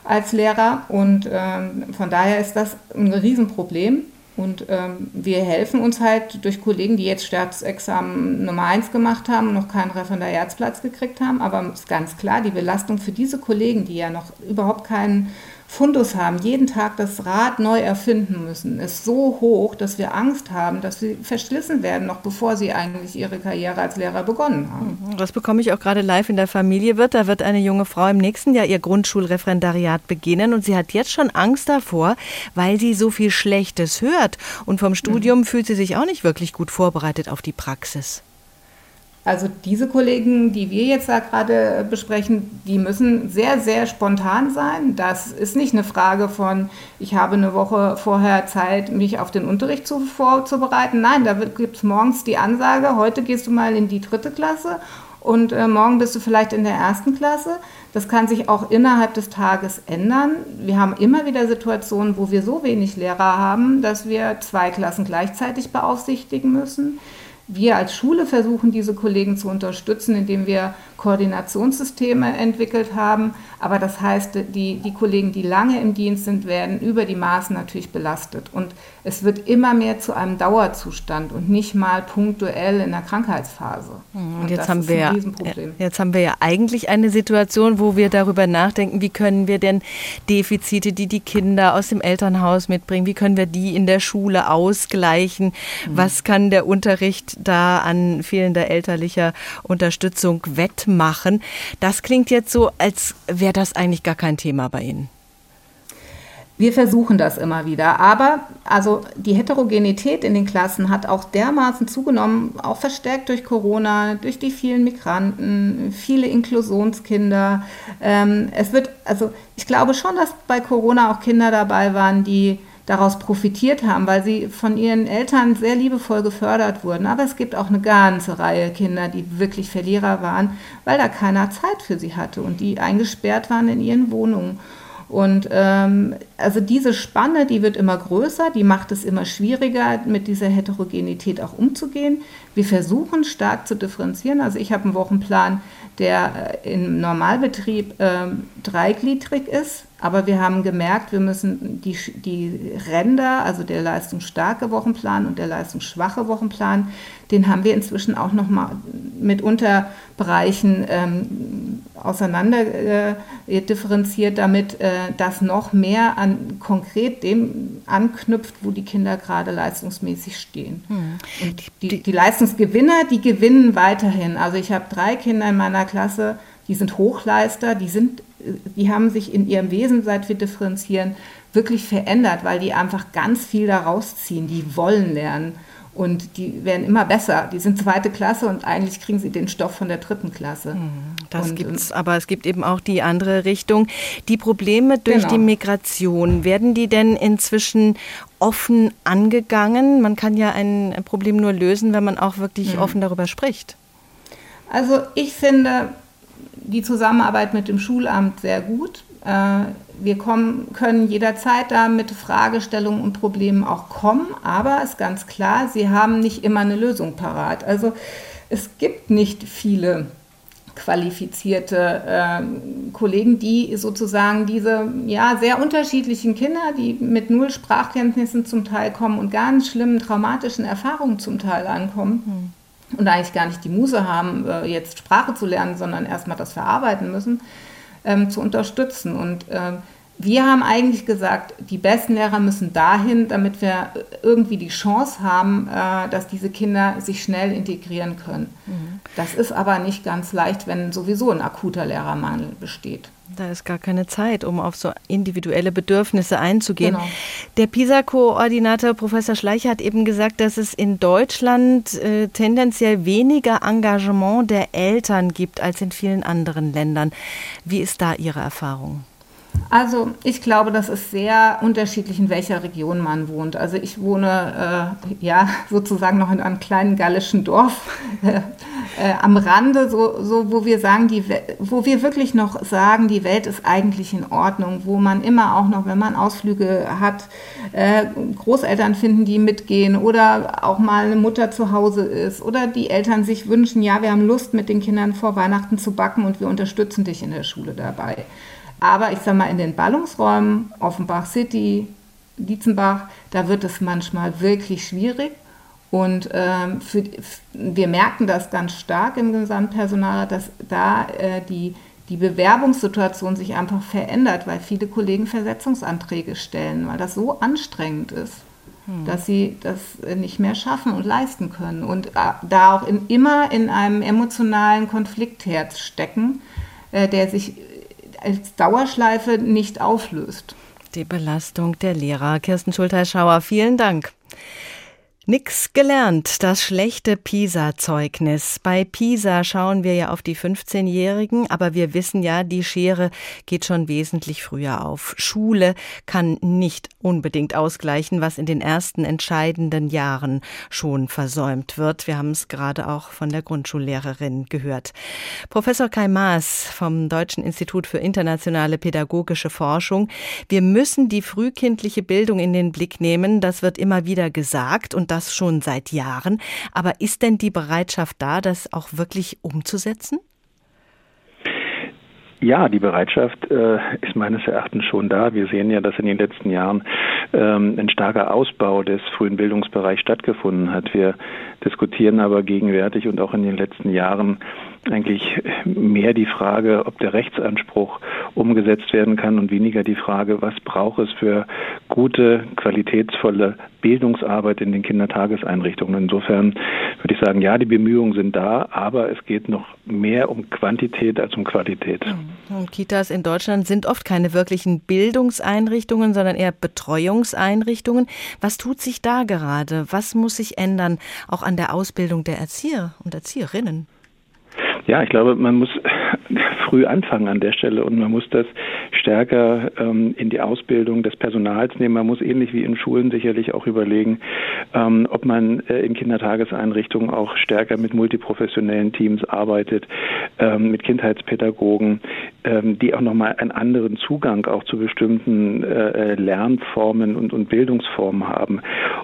als Lehrer. Und ähm, von daher ist das ein Riesenproblem. Und ähm, wir helfen uns halt durch Kollegen, die jetzt Staatsexamen Nummer 1 gemacht haben noch keinen Referendariatsplatz gekriegt haben. Aber es ist ganz klar, die Belastung für diese Kollegen, die ja noch überhaupt keinen Fundus haben, jeden Tag das Rad neu erfinden müssen, ist so hoch, dass wir Angst haben, dass sie verschlissen werden, noch bevor sie eigentlich ihre Karriere als Lehrer begonnen haben. Mhm. Das bekomme ich auch gerade live in der Familie wird. Da wird eine junge Frau im nächsten Jahr ihr Grundschulreferendariat beginnen und sie hat jetzt schon Angst davor, weil sie so viel Schlechtes hört. Und vom Studium mhm. fühlt sie sich auch nicht wirklich gut vorbereitet auf die Praxis. Also diese Kollegen, die wir jetzt da gerade besprechen, die müssen sehr, sehr spontan sein. Das ist nicht eine Frage von, ich habe eine Woche vorher Zeit, mich auf den Unterricht zu, vorzubereiten. Nein, da gibt es morgens die Ansage, heute gehst du mal in die dritte Klasse und äh, morgen bist du vielleicht in der ersten Klasse. Das kann sich auch innerhalb des Tages ändern. Wir haben immer wieder Situationen, wo wir so wenig Lehrer haben, dass wir zwei Klassen gleichzeitig beaufsichtigen müssen. Wir als Schule versuchen, diese Kollegen zu unterstützen, indem wir Koordinationssysteme entwickelt haben. Aber das heißt, die, die Kollegen, die lange im Dienst sind, werden über die Maßen natürlich belastet. Und es wird immer mehr zu einem Dauerzustand und nicht mal punktuell in der Krankheitsphase. Und, und jetzt, haben wir ja, jetzt haben wir ja eigentlich eine Situation, wo wir darüber nachdenken, wie können wir denn Defizite, die die Kinder aus dem Elternhaus mitbringen, wie können wir die in der Schule ausgleichen? Mhm. Was kann der Unterricht da an fehlender elterlicher Unterstützung wettmachen? machen. Das klingt jetzt so, als wäre das eigentlich gar kein Thema bei Ihnen. Wir versuchen das immer wieder, aber also die Heterogenität in den Klassen hat auch dermaßen zugenommen, auch verstärkt durch Corona, durch die vielen Migranten, viele Inklusionskinder. Ähm, es wird, also ich glaube schon, dass bei Corona auch Kinder dabei waren, die daraus profitiert haben, weil sie von ihren Eltern sehr liebevoll gefördert wurden. Aber es gibt auch eine ganze Reihe Kinder, die wirklich Verlierer waren, weil da keiner Zeit für sie hatte und die eingesperrt waren in ihren Wohnungen. Und ähm, also diese Spanne, die wird immer größer, die macht es immer schwieriger, mit dieser Heterogenität auch umzugehen. Wir versuchen stark zu differenzieren. Also ich habe einen Wochenplan, der äh, im Normalbetrieb äh, dreigliedrig ist. Aber wir haben gemerkt, wir müssen die, die Ränder, also der leistungsstarke Wochenplan und der leistungsschwache Wochenplan, den haben wir inzwischen auch noch mal mit Unterbereichen ähm, auseinander äh, differenziert, damit äh, das noch mehr an konkret dem anknüpft, wo die Kinder gerade leistungsmäßig stehen. Hm. Und die, die Leistungsgewinner, die gewinnen weiterhin. Also ich habe drei Kinder in meiner Klasse, die sind Hochleister, die sind die haben sich in ihrem Wesen, seit wir differenzieren, wirklich verändert, weil die einfach ganz viel daraus ziehen. Die wollen lernen und die werden immer besser. Die sind zweite Klasse und eigentlich kriegen sie den Stoff von der dritten Klasse. Hm, das gibt es, aber es gibt eben auch die andere Richtung. Die Probleme durch genau. die Migration, werden die denn inzwischen offen angegangen? Man kann ja ein Problem nur lösen, wenn man auch wirklich hm. offen darüber spricht. Also ich finde, die Zusammenarbeit mit dem Schulamt sehr gut. Wir kommen, können jederzeit da mit Fragestellungen und Problemen auch kommen, aber ist ganz klar, sie haben nicht immer eine Lösung parat. Also es gibt nicht viele qualifizierte äh, Kollegen, die sozusagen diese ja, sehr unterschiedlichen Kinder, die mit null Sprachkenntnissen zum Teil kommen und ganz schlimmen traumatischen Erfahrungen zum Teil ankommen, mhm und eigentlich gar nicht die Muße haben, äh, jetzt Sprache zu lernen, sondern erstmal das verarbeiten müssen, ähm, zu unterstützen. Und ähm, wir haben eigentlich gesagt, die besten Lehrer müssen dahin, damit wir irgendwie die Chance haben, äh, dass diese Kinder sich schnell integrieren können. Mhm. Das ist aber nicht ganz leicht, wenn sowieso ein akuter Lehrermangel besteht. Da ist gar keine Zeit, um auf so individuelle Bedürfnisse einzugehen. Genau. Der PISA-Koordinator Professor Schleicher hat eben gesagt, dass es in Deutschland äh, tendenziell weniger Engagement der Eltern gibt als in vielen anderen Ländern. Wie ist da Ihre Erfahrung? Also ich glaube, das ist sehr unterschiedlich, in welcher Region man wohnt. Also ich wohne äh, ja sozusagen noch in einem kleinen gallischen Dorf äh, äh, am Rande, so, so wo wir sagen, die, wo wir wirklich noch sagen, die Welt ist eigentlich in Ordnung, wo man immer auch noch, wenn man Ausflüge hat, äh, Großeltern finden, die mitgehen oder auch mal eine Mutter zu Hause ist oder die Eltern sich wünschen, ja, wir haben Lust mit den Kindern vor Weihnachten zu backen und wir unterstützen dich in der Schule dabei. Aber ich sage mal, in den Ballungsräumen, Offenbach City, Dietzenbach, da wird es manchmal wirklich schwierig. Und ähm, für, wir merken das ganz stark im Gesamtpersonal, dass da äh, die, die Bewerbungssituation sich einfach verändert, weil viele Kollegen Versetzungsanträge stellen, weil das so anstrengend ist, hm. dass sie das nicht mehr schaffen und leisten können. Und äh, da auch in, immer in einem emotionalen Konfliktherz stecken, äh, der sich als Dauerschleife nicht auflöst. Die Belastung der Lehrer. Kirsten Schulterschauer, vielen Dank. Nix gelernt, das schlechte PISA-Zeugnis. Bei PISA schauen wir ja auf die 15-Jährigen, aber wir wissen ja, die Schere geht schon wesentlich früher auf. Schule kann nicht unbedingt ausgleichen, was in den ersten entscheidenden Jahren schon versäumt wird. Wir haben es gerade auch von der Grundschullehrerin gehört. Professor Kai Maas vom Deutschen Institut für internationale pädagogische Forschung. Wir müssen die frühkindliche Bildung in den Blick nehmen. Das wird immer wieder gesagt und das schon seit Jahren. Aber ist denn die Bereitschaft da, das auch wirklich umzusetzen? Ja, die Bereitschaft äh, ist meines Erachtens schon da. Wir sehen ja, dass in den letzten Jahren ähm, ein starker Ausbau des frühen Bildungsbereichs stattgefunden hat. Wir diskutieren aber gegenwärtig und auch in den letzten Jahren eigentlich mehr die Frage, ob der Rechtsanspruch umgesetzt werden kann und weniger die Frage, was braucht es für gute, qualitätsvolle Bildungsarbeit in den Kindertageseinrichtungen. Insofern würde ich sagen, ja, die Bemühungen sind da, aber es geht noch mehr um Quantität als um Qualität. Und hm. Kitas in Deutschland sind oft keine wirklichen Bildungseinrichtungen, sondern eher Betreuungseinrichtungen. Was tut sich da gerade? Was muss sich ändern, auch an der Ausbildung der Erzieher und Erzieherinnen? Ja, ich glaube, man muss früh anfangen an der Stelle und man muss das stärker ähm, in die Ausbildung des Personals nehmen. Man muss ähnlich wie in Schulen sicherlich auch überlegen, ähm, ob man äh, in Kindertageseinrichtungen auch stärker mit multiprofessionellen Teams arbeitet, ähm, mit Kindheitspädagogen, ähm, die auch nochmal einen anderen Zugang auch zu bestimmten äh, Lernformen und, und Bildungsformen haben.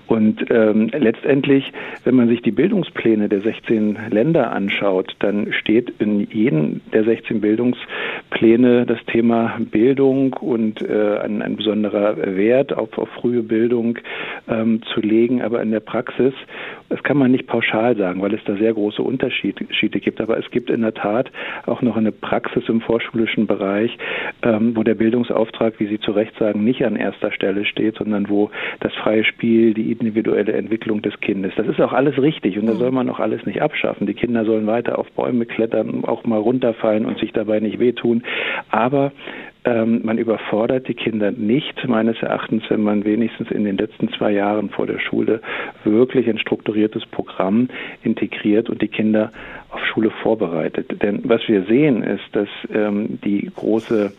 Und ähm, letztendlich, wenn man sich die Bildungspläne der 16 Länder anschaut, dann steht in jedem der 16 Bildungspläne das Thema Bildung und äh, ein, ein besonderer Wert auf, auf frühe Bildung ähm, zu legen. Aber in der Praxis, das kann man nicht pauschal sagen, weil es da sehr große Unterschiede gibt. Aber es gibt in der Tat auch noch eine Praxis im vorschulischen Bereich, ähm, wo der Bildungsauftrag, wie Sie zu Recht sagen, nicht an erster Stelle steht, sondern wo das freie Spiel, die individuelle Entwicklung des Kindes, das ist auch alles richtig und da soll man auch alles nicht abschaffen. Die Kinder sollen weiter auf Bäume klettern, auch mal runterfallen und sich dabei nicht wehtun. Aber ähm, man überfordert die Kinder nicht, meines Erachtens, wenn man wenigstens in den letzten zwei Jahren vor der Schule wirklich ein strukturiertes Programm integriert und die Kinder auf Schule vorbereitet. Denn was wir sehen, ist, dass ähm, die große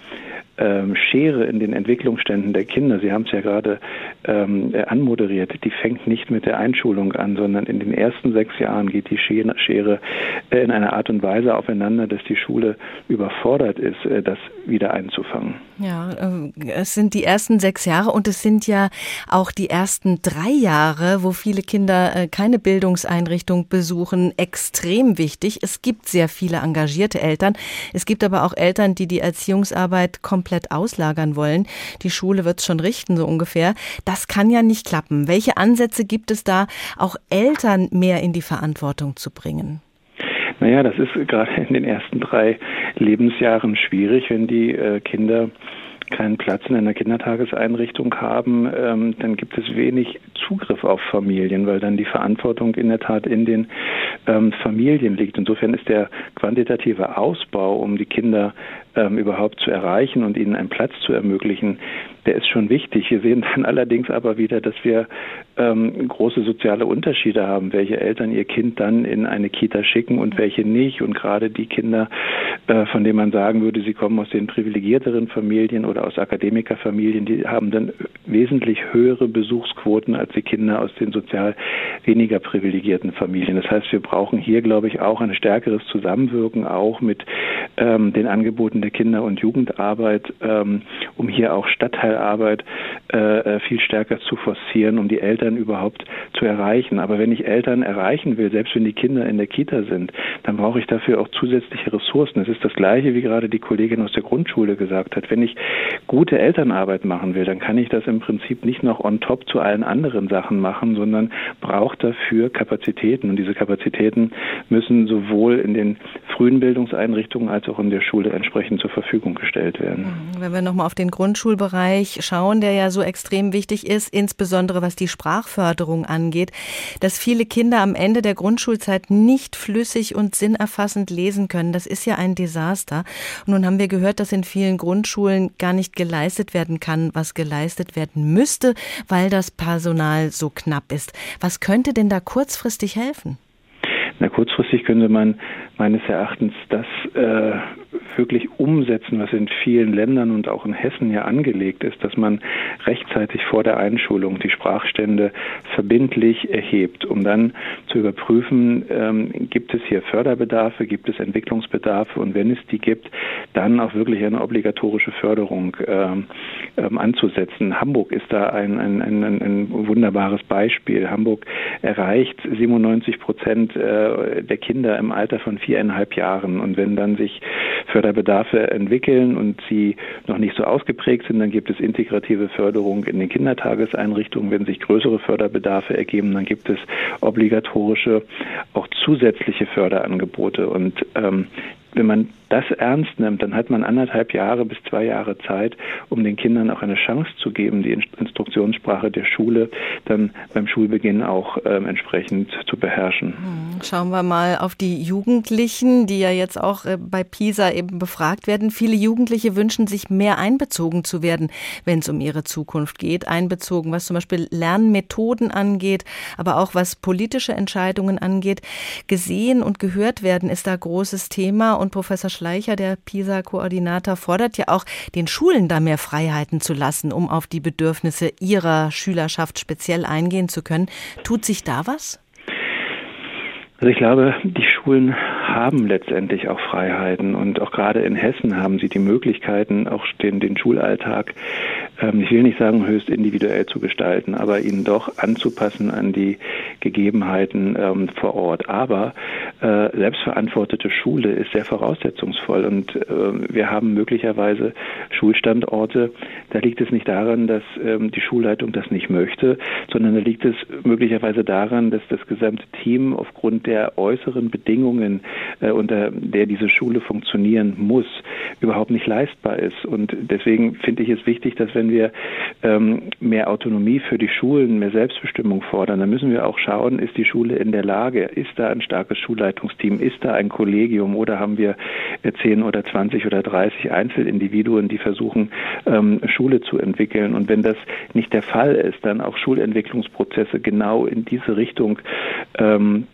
ähm, Schere in den Entwicklungsständen der Kinder, Sie haben es ja gerade ähm, äh, anmoderiert, die fängt nicht mit der Einschulung an, sondern in den ersten sechs Jahren geht die Schere äh, in einer Art und Weise aufeinander, dass die Schule überfordert ist, äh, das wieder einzufangen. Ja, äh, es sind die ersten sechs Jahre und es sind ja auch die ersten drei Jahre, wo viele Kinder äh, keine Bildungseinrichtung besuchen, extrem wichtig. Es gibt sehr viele engagierte Eltern. Es gibt aber auch Eltern, die die Erziehungsarbeit komplett auslagern wollen. Die Schule wird es schon richten, so ungefähr. Das kann ja nicht klappen. Welche Ansätze gibt es da, auch Eltern mehr in die Verantwortung zu bringen? Naja, das ist gerade in den ersten drei Lebensjahren schwierig, wenn die äh, Kinder keinen Platz in einer Kindertageseinrichtung haben, ähm, dann gibt es wenig Zugriff auf Familien, weil dann die Verantwortung in der Tat in den ähm, Familien liegt. Insofern ist der quantitative Ausbau, um die Kinder ähm, überhaupt zu erreichen und ihnen einen Platz zu ermöglichen, der ist schon wichtig. Wir sehen dann allerdings aber wieder, dass wir ähm, große soziale Unterschiede haben, welche Eltern ihr Kind dann in eine Kita schicken und welche nicht. Und gerade die Kinder, äh, von denen man sagen würde, sie kommen aus den privilegierteren Familien oder aus Akademikerfamilien, die haben dann wesentlich höhere Besuchsquoten als die Kinder aus den sozial weniger privilegierten Familien. Das heißt, wir brauchen hier, glaube ich, auch ein stärkeres Zusammenwirken, auch mit ähm, den Angeboten der Kinder- und Jugendarbeit, ähm, um hier auch Stadtteilarbeit äh, äh viel stärker zu forcieren, um die Eltern überhaupt zu erreichen. Aber wenn ich Eltern erreichen will, selbst wenn die Kinder in der Kita sind, dann brauche ich dafür auch zusätzliche Ressourcen. Es ist das Gleiche, wie gerade die Kollegin aus der Grundschule gesagt hat. Wenn ich gute Elternarbeit machen will, dann kann ich das im Prinzip nicht noch on top zu allen anderen Sachen machen, sondern braucht dafür Kapazitäten. Und diese Kapazitäten müssen sowohl in den frühen Bildungseinrichtungen als auch in der Schule entsprechend zur Verfügung gestellt werden. Wenn wir nochmal auf den Grundschulbereich schauen, der ja so extrem wichtig ist, insbesondere was die Sprachförderung angeht, dass viele Kinder am Ende der Grundschulzeit nicht flüssig und sinnerfassend lesen können. Das ist ja ein Desaster. Und nun haben wir gehört, dass in vielen Grundschulen gar nicht geleistet werden kann, was geleistet werden müsste, weil das Personal so knapp ist. Was könnte denn da kurzfristig helfen? Na, kurzfristig könnte man meines Erachtens das äh, wirklich umsetzen, was in vielen Ländern und auch in Hessen ja angelegt ist, dass man rechtzeitig vor der Einschulung die Sprachstände verbindlich erhebt, um dann zu überprüfen, ähm, gibt es hier Förderbedarfe, gibt es Entwicklungsbedarfe und wenn es die gibt, dann auch wirklich eine obligatorische Förderung ähm, ähm, anzusetzen. Hamburg ist da ein, ein, ein, ein wunderbares Beispiel. Hamburg erreicht 97 Prozent äh, der Kinder im Alter von viereinhalb Jahren. Und wenn dann sich Förderbedarfe entwickeln und sie noch nicht so ausgeprägt sind, dann gibt es integrative Förderung in den Kindertageseinrichtungen. Wenn sich größere Förderbedarfe ergeben, dann gibt es obligatorische, auch zusätzliche Förderangebote. Und ähm, wenn man das ernst nimmt, dann hat man anderthalb Jahre bis zwei Jahre Zeit, um den Kindern auch eine Chance zu geben, die Instruktionssprache der Schule dann beim Schulbeginn auch ähm, entsprechend zu beherrschen. Hm, schauen wir mal auf die Jugendlichen, die ja jetzt auch äh, bei PISA eben befragt werden. Viele Jugendliche wünschen sich mehr einbezogen zu werden, wenn es um ihre Zukunft geht. Einbezogen, was zum Beispiel Lernmethoden angeht, aber auch was politische Entscheidungen angeht. Gesehen und gehört werden ist da großes Thema und Professor Schleicher, der PISA-Koordinator, fordert ja auch, den Schulen da mehr Freiheiten zu lassen, um auf die Bedürfnisse ihrer Schülerschaft speziell eingehen zu können. Tut sich da was? Also ich glaube, die Schulen haben letztendlich auch Freiheiten. Und auch gerade in Hessen haben sie die Möglichkeiten, auch den, den Schulalltag, ähm, ich will nicht sagen höchst individuell zu gestalten, aber ihn doch anzupassen an die Gegebenheiten ähm, vor Ort. Aber äh, selbstverantwortete Schule ist sehr voraussetzungsvoll. Und äh, wir haben möglicherweise Schulstandorte, da liegt es nicht daran, dass ähm, die Schulleitung das nicht möchte, sondern da liegt es möglicherweise daran, dass das gesamte Team aufgrund der äußeren Bedingungen, unter der diese Schule funktionieren muss, überhaupt nicht leistbar ist. Und deswegen finde ich es wichtig, dass wenn wir ähm, mehr Autonomie für die Schulen, mehr Selbstbestimmung fordern, dann müssen wir auch schauen, ist die Schule in der Lage, ist da ein starkes Schulleitungsteam, ist da ein Kollegium oder haben wir 10 oder 20 oder 30 Einzelindividuen, die versuchen, ähm, Schule zu entwickeln. Und wenn das nicht der Fall ist, dann auch Schulentwicklungsprozesse genau in diese Richtung ähm,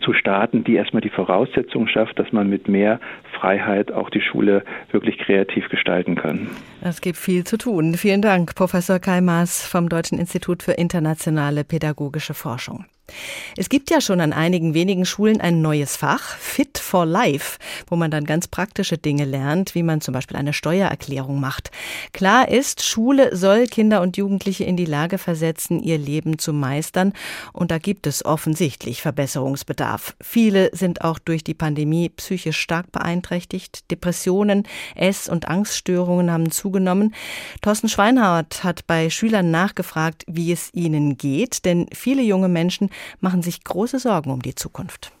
zu starten, die erstmal die Voraussetzung schafft, dass man mit mehr Freiheit auch die Schule wirklich kreativ gestalten kann. Es gibt viel zu tun. Vielen Dank, Professor Kai Maas vom Deutschen Institut für internationale pädagogische Forschung. Es gibt ja schon an einigen wenigen Schulen ein neues Fach, Fit for Life, wo man dann ganz praktische Dinge lernt, wie man zum Beispiel eine Steuererklärung macht. Klar ist, Schule soll Kinder und Jugendliche in die Lage versetzen, ihr Leben zu meistern. Und da gibt es offensichtlich Verbesserungsbedarf. Viele sind auch durch die Pandemie psychisch stark beeinträchtigt. Depressionen, Ess- und Angststörungen haben zugenommen. Thorsten Schweinhardt hat bei Schülern nachgefragt, wie es ihnen geht, denn viele junge Menschen machen sich große Sorgen um die Zukunft.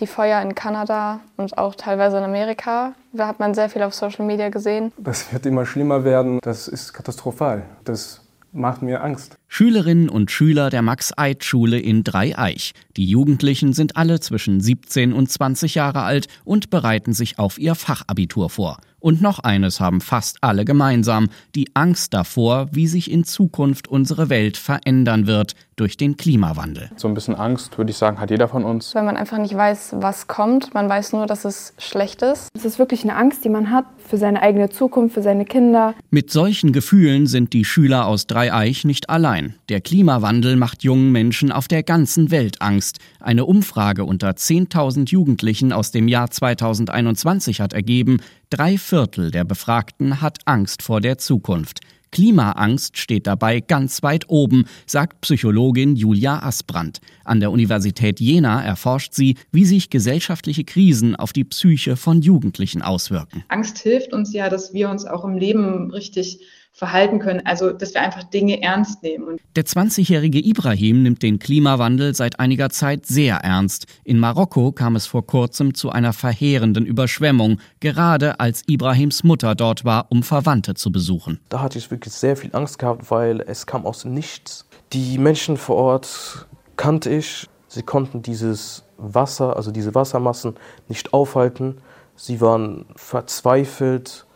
Die Feuer in Kanada und auch teilweise in Amerika, da hat man sehr viel auf Social Media gesehen. Das wird immer schlimmer werden. Das ist katastrophal. Das macht mir Angst. Schülerinnen und Schüler der Max-Eid-Schule in Dreieich. Die Jugendlichen sind alle zwischen 17 und 20 Jahre alt und bereiten sich auf ihr Fachabitur vor. Und noch eines haben fast alle gemeinsam, die Angst davor, wie sich in Zukunft unsere Welt verändern wird durch den Klimawandel. So ein bisschen Angst, würde ich sagen, hat jeder von uns. Weil man einfach nicht weiß, was kommt. Man weiß nur, dass es schlecht ist. Es ist wirklich eine Angst, die man hat für seine eigene Zukunft, für seine Kinder. Mit solchen Gefühlen sind die Schüler aus Dreieich nicht allein. Der Klimawandel macht jungen Menschen auf der ganzen Welt Angst. Eine Umfrage unter 10.000 Jugendlichen aus dem Jahr 2021 hat ergeben, drei Viertel der Befragten hat Angst vor der Zukunft. Klimaangst steht dabei ganz weit oben, sagt Psychologin Julia Asbrandt. An der Universität Jena erforscht sie, wie sich gesellschaftliche Krisen auf die Psyche von Jugendlichen auswirken. Angst hilft uns ja, dass wir uns auch im Leben richtig verhalten können, also dass wir einfach Dinge ernst nehmen. Der 20-jährige Ibrahim nimmt den Klimawandel seit einiger Zeit sehr ernst. In Marokko kam es vor kurzem zu einer verheerenden Überschwemmung, gerade als Ibrahims Mutter dort war, um Verwandte zu besuchen. Da hatte ich wirklich sehr viel Angst gehabt, weil es kam aus dem Nichts. Die Menschen vor Ort kannte ich. Sie konnten dieses Wasser, also diese Wassermassen nicht aufhalten. Sie waren verzweifelt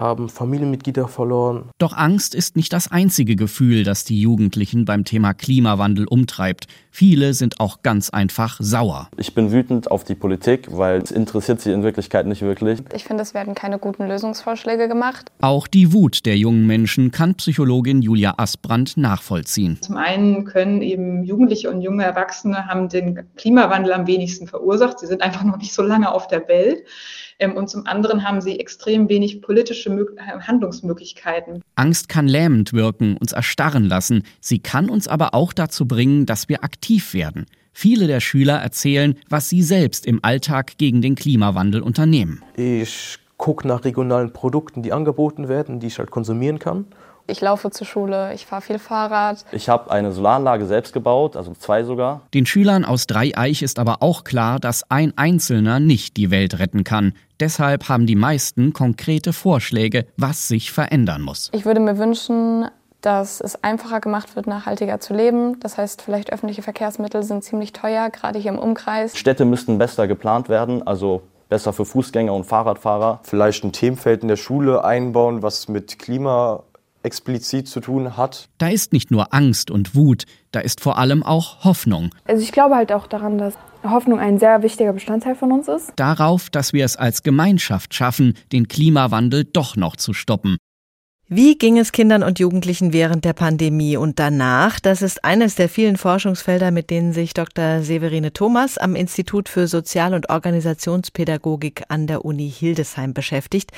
haben Familienmitglieder verloren. Doch Angst ist nicht das einzige Gefühl, das die Jugendlichen beim Thema Klimawandel umtreibt. Viele sind auch ganz einfach sauer. Ich bin wütend auf die Politik, weil es interessiert sie in Wirklichkeit nicht wirklich. Ich finde, es werden keine guten Lösungsvorschläge gemacht. Auch die Wut der jungen Menschen kann Psychologin Julia Asbrand nachvollziehen. Zum einen können eben Jugendliche und junge Erwachsene haben den Klimawandel am wenigsten verursacht. Sie sind einfach noch nicht so lange auf der Welt. Ähm, und zum anderen haben sie extrem wenig politische Handlungsmöglichkeiten. Angst kann lähmend wirken, uns erstarren lassen. Sie kann uns aber auch dazu bringen, dass wir aktiv werden. Viele der Schüler erzählen, was sie selbst im Alltag gegen den Klimawandel unternehmen. Ich gucke nach regionalen Produkten, die angeboten werden, die ich halt konsumieren kann. Ich laufe zur Schule, ich fahre viel Fahrrad. Ich habe eine Solaranlage selbst gebaut, also zwei sogar. Den Schülern aus Dreieich ist aber auch klar, dass ein Einzelner nicht die Welt retten kann. Deshalb haben die meisten konkrete Vorschläge, was sich verändern muss. Ich würde mir wünschen, dass es einfacher gemacht wird, nachhaltiger zu leben. Das heißt, vielleicht öffentliche Verkehrsmittel sind ziemlich teuer, gerade hier im Umkreis. Städte müssten besser geplant werden, also besser für Fußgänger und Fahrradfahrer. Vielleicht ein Themenfeld in der Schule einbauen, was mit Klima explizit zu tun hat. Da ist nicht nur Angst und Wut, da ist vor allem auch Hoffnung. Also ich glaube halt auch daran, dass Hoffnung ein sehr wichtiger Bestandteil von uns ist. Darauf, dass wir es als Gemeinschaft schaffen, den Klimawandel doch noch zu stoppen. Wie ging es Kindern und Jugendlichen während der Pandemie und danach? Das ist eines der vielen Forschungsfelder, mit denen sich Dr. Severine Thomas am Institut für Sozial- und Organisationspädagogik an der Uni Hildesheim beschäftigt.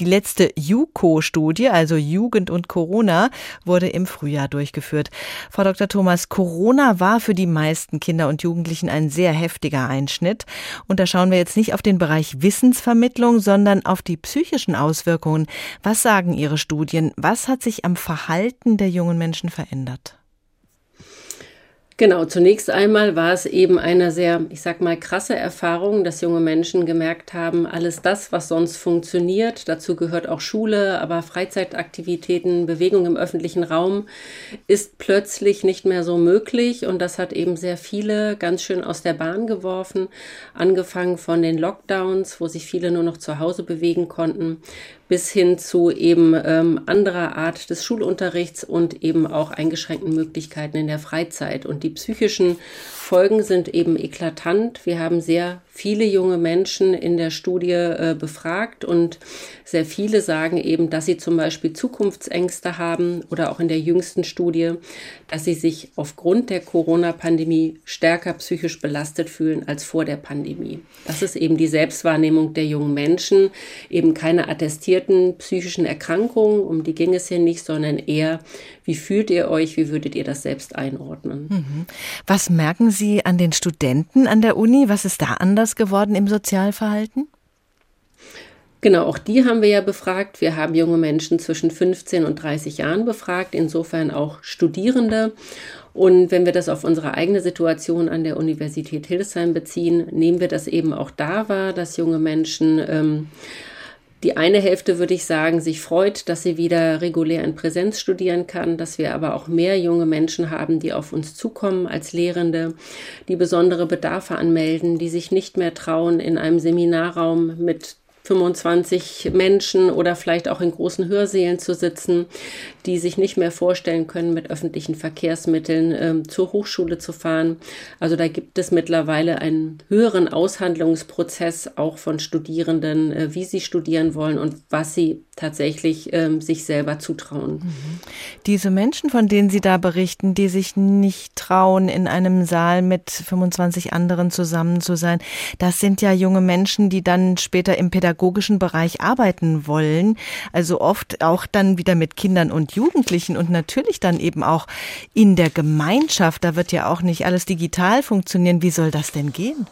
Die letzte JUCO-Studie, also Jugend und Corona, wurde im Frühjahr durchgeführt. Frau Dr. Thomas, Corona war für die meisten Kinder und Jugendlichen ein sehr heftiger Einschnitt. Und da schauen wir jetzt nicht auf den Bereich Wissensvermittlung, sondern auf die psychischen Auswirkungen. Was sagen Ihre Studien? Studien. Was hat sich am Verhalten der jungen Menschen verändert? Genau, zunächst einmal war es eben eine sehr, ich sag mal, krasse Erfahrung, dass junge Menschen gemerkt haben, alles das, was sonst funktioniert, dazu gehört auch Schule, aber Freizeitaktivitäten, Bewegung im öffentlichen Raum, ist plötzlich nicht mehr so möglich. Und das hat eben sehr viele ganz schön aus der Bahn geworfen, angefangen von den Lockdowns, wo sich viele nur noch zu Hause bewegen konnten, bis hin zu eben ähm, anderer Art des Schulunterrichts und eben auch eingeschränkten Möglichkeiten in der Freizeit. Und die psychischen Folgen sind eben eklatant. Wir haben sehr viele junge Menschen in der Studie äh, befragt und sehr viele sagen eben, dass sie zum Beispiel Zukunftsängste haben oder auch in der jüngsten Studie, dass sie sich aufgrund der Corona-Pandemie stärker psychisch belastet fühlen als vor der Pandemie. Das ist eben die Selbstwahrnehmung der jungen Menschen, eben keine attestierten psychischen Erkrankungen, um die ging es hier nicht, sondern eher, wie fühlt ihr euch, wie würdet ihr das selbst einordnen? Mhm. Was merken Sie an den Studenten an der Uni? Was ist da anders geworden im Sozialverhalten? Genau, auch die haben wir ja befragt. Wir haben junge Menschen zwischen 15 und 30 Jahren befragt, insofern auch Studierende. Und wenn wir das auf unsere eigene Situation an der Universität Hildesheim beziehen, nehmen wir das eben auch da wahr, dass junge Menschen ähm, die eine Hälfte, würde ich sagen, sich freut, dass sie wieder regulär in Präsenz studieren kann, dass wir aber auch mehr junge Menschen haben, die auf uns zukommen als Lehrende, die besondere Bedarfe anmelden, die sich nicht mehr trauen, in einem Seminarraum mit 25 Menschen oder vielleicht auch in großen Hörsälen zu sitzen, die sich nicht mehr vorstellen können, mit öffentlichen Verkehrsmitteln äh, zur Hochschule zu fahren. Also da gibt es mittlerweile einen höheren Aushandlungsprozess auch von Studierenden, äh, wie sie studieren wollen und was sie tatsächlich äh, sich selber zutrauen. Mhm. Diese Menschen, von denen Sie da berichten, die sich nicht trauen, in einem Saal mit 25 anderen zusammen zu sein, das sind ja junge Menschen, die dann später im pädagogischen Bereich arbeiten wollen. Also oft auch dann wieder mit Kindern und Jugendlichen und natürlich dann eben auch in der Gemeinschaft. Da wird ja auch nicht alles digital funktionieren. Wie soll das denn gehen?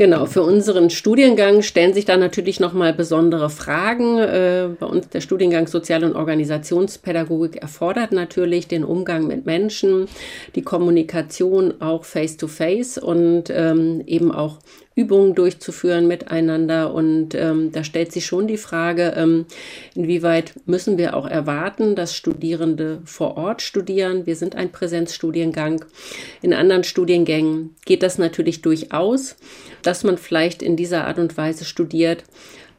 Genau, für unseren Studiengang stellen sich da natürlich nochmal besondere Fragen. Äh, bei uns der Studiengang Sozial- und Organisationspädagogik erfordert natürlich den Umgang mit Menschen, die Kommunikation auch face-to-face -face und ähm, eben auch Übungen durchzuführen miteinander. Und ähm, da stellt sich schon die Frage, ähm, inwieweit müssen wir auch erwarten, dass Studierende vor Ort studieren. Wir sind ein Präsenzstudiengang. In anderen Studiengängen geht das natürlich durchaus, dass man vielleicht in dieser Art und Weise studiert.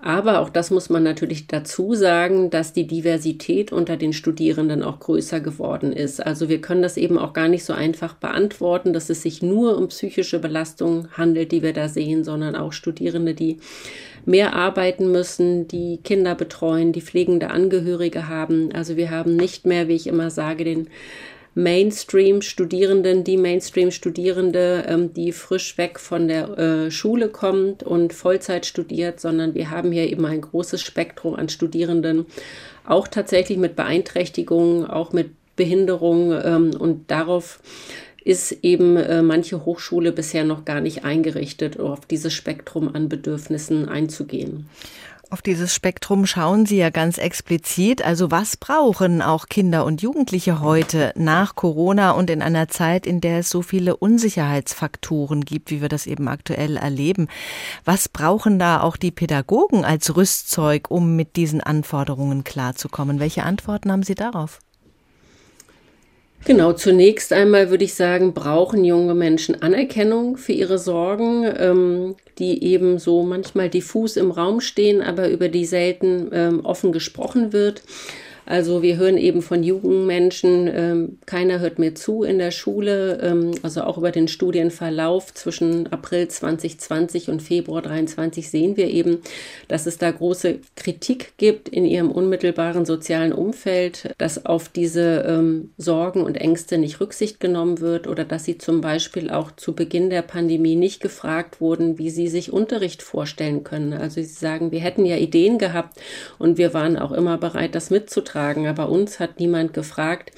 Aber auch das muss man natürlich dazu sagen, dass die Diversität unter den Studierenden auch größer geworden ist. Also wir können das eben auch gar nicht so einfach beantworten, dass es sich nur um psychische Belastung handelt, die wir da sehen, sondern auch Studierende, die mehr arbeiten müssen, die Kinder betreuen, die pflegende Angehörige haben. Also wir haben nicht mehr, wie ich immer sage, den Mainstream-Studierenden, die Mainstream-Studierende, ähm, die frisch weg von der äh, Schule kommt und Vollzeit studiert, sondern wir haben hier eben ein großes Spektrum an Studierenden, auch tatsächlich mit Beeinträchtigungen, auch mit Behinderung ähm, und darauf ist eben äh, manche Hochschule bisher noch gar nicht eingerichtet, auf dieses Spektrum an Bedürfnissen einzugehen. Auf dieses Spektrum schauen Sie ja ganz explizit. Also was brauchen auch Kinder und Jugendliche heute nach Corona und in einer Zeit, in der es so viele Unsicherheitsfaktoren gibt, wie wir das eben aktuell erleben? Was brauchen da auch die Pädagogen als Rüstzeug, um mit diesen Anforderungen klarzukommen? Welche Antworten haben Sie darauf? Genau, zunächst einmal würde ich sagen, brauchen junge Menschen Anerkennung für ihre Sorgen, ähm, die eben so manchmal diffus im Raum stehen, aber über die selten ähm, offen gesprochen wird. Also wir hören eben von jungen Menschen, ähm, keiner hört mir zu in der Schule, ähm, also auch über den Studienverlauf zwischen April 2020 und Februar 2023 sehen wir eben, dass es da große Kritik gibt in ihrem unmittelbaren sozialen Umfeld, dass auf diese ähm, Sorgen und Ängste nicht Rücksicht genommen wird oder dass sie zum Beispiel auch zu Beginn der Pandemie nicht gefragt wurden, wie sie sich Unterricht vorstellen können. Also sie sagen, wir hätten ja Ideen gehabt und wir waren auch immer bereit, das mitzutragen beitragen. Aber uns hat niemand gefragt,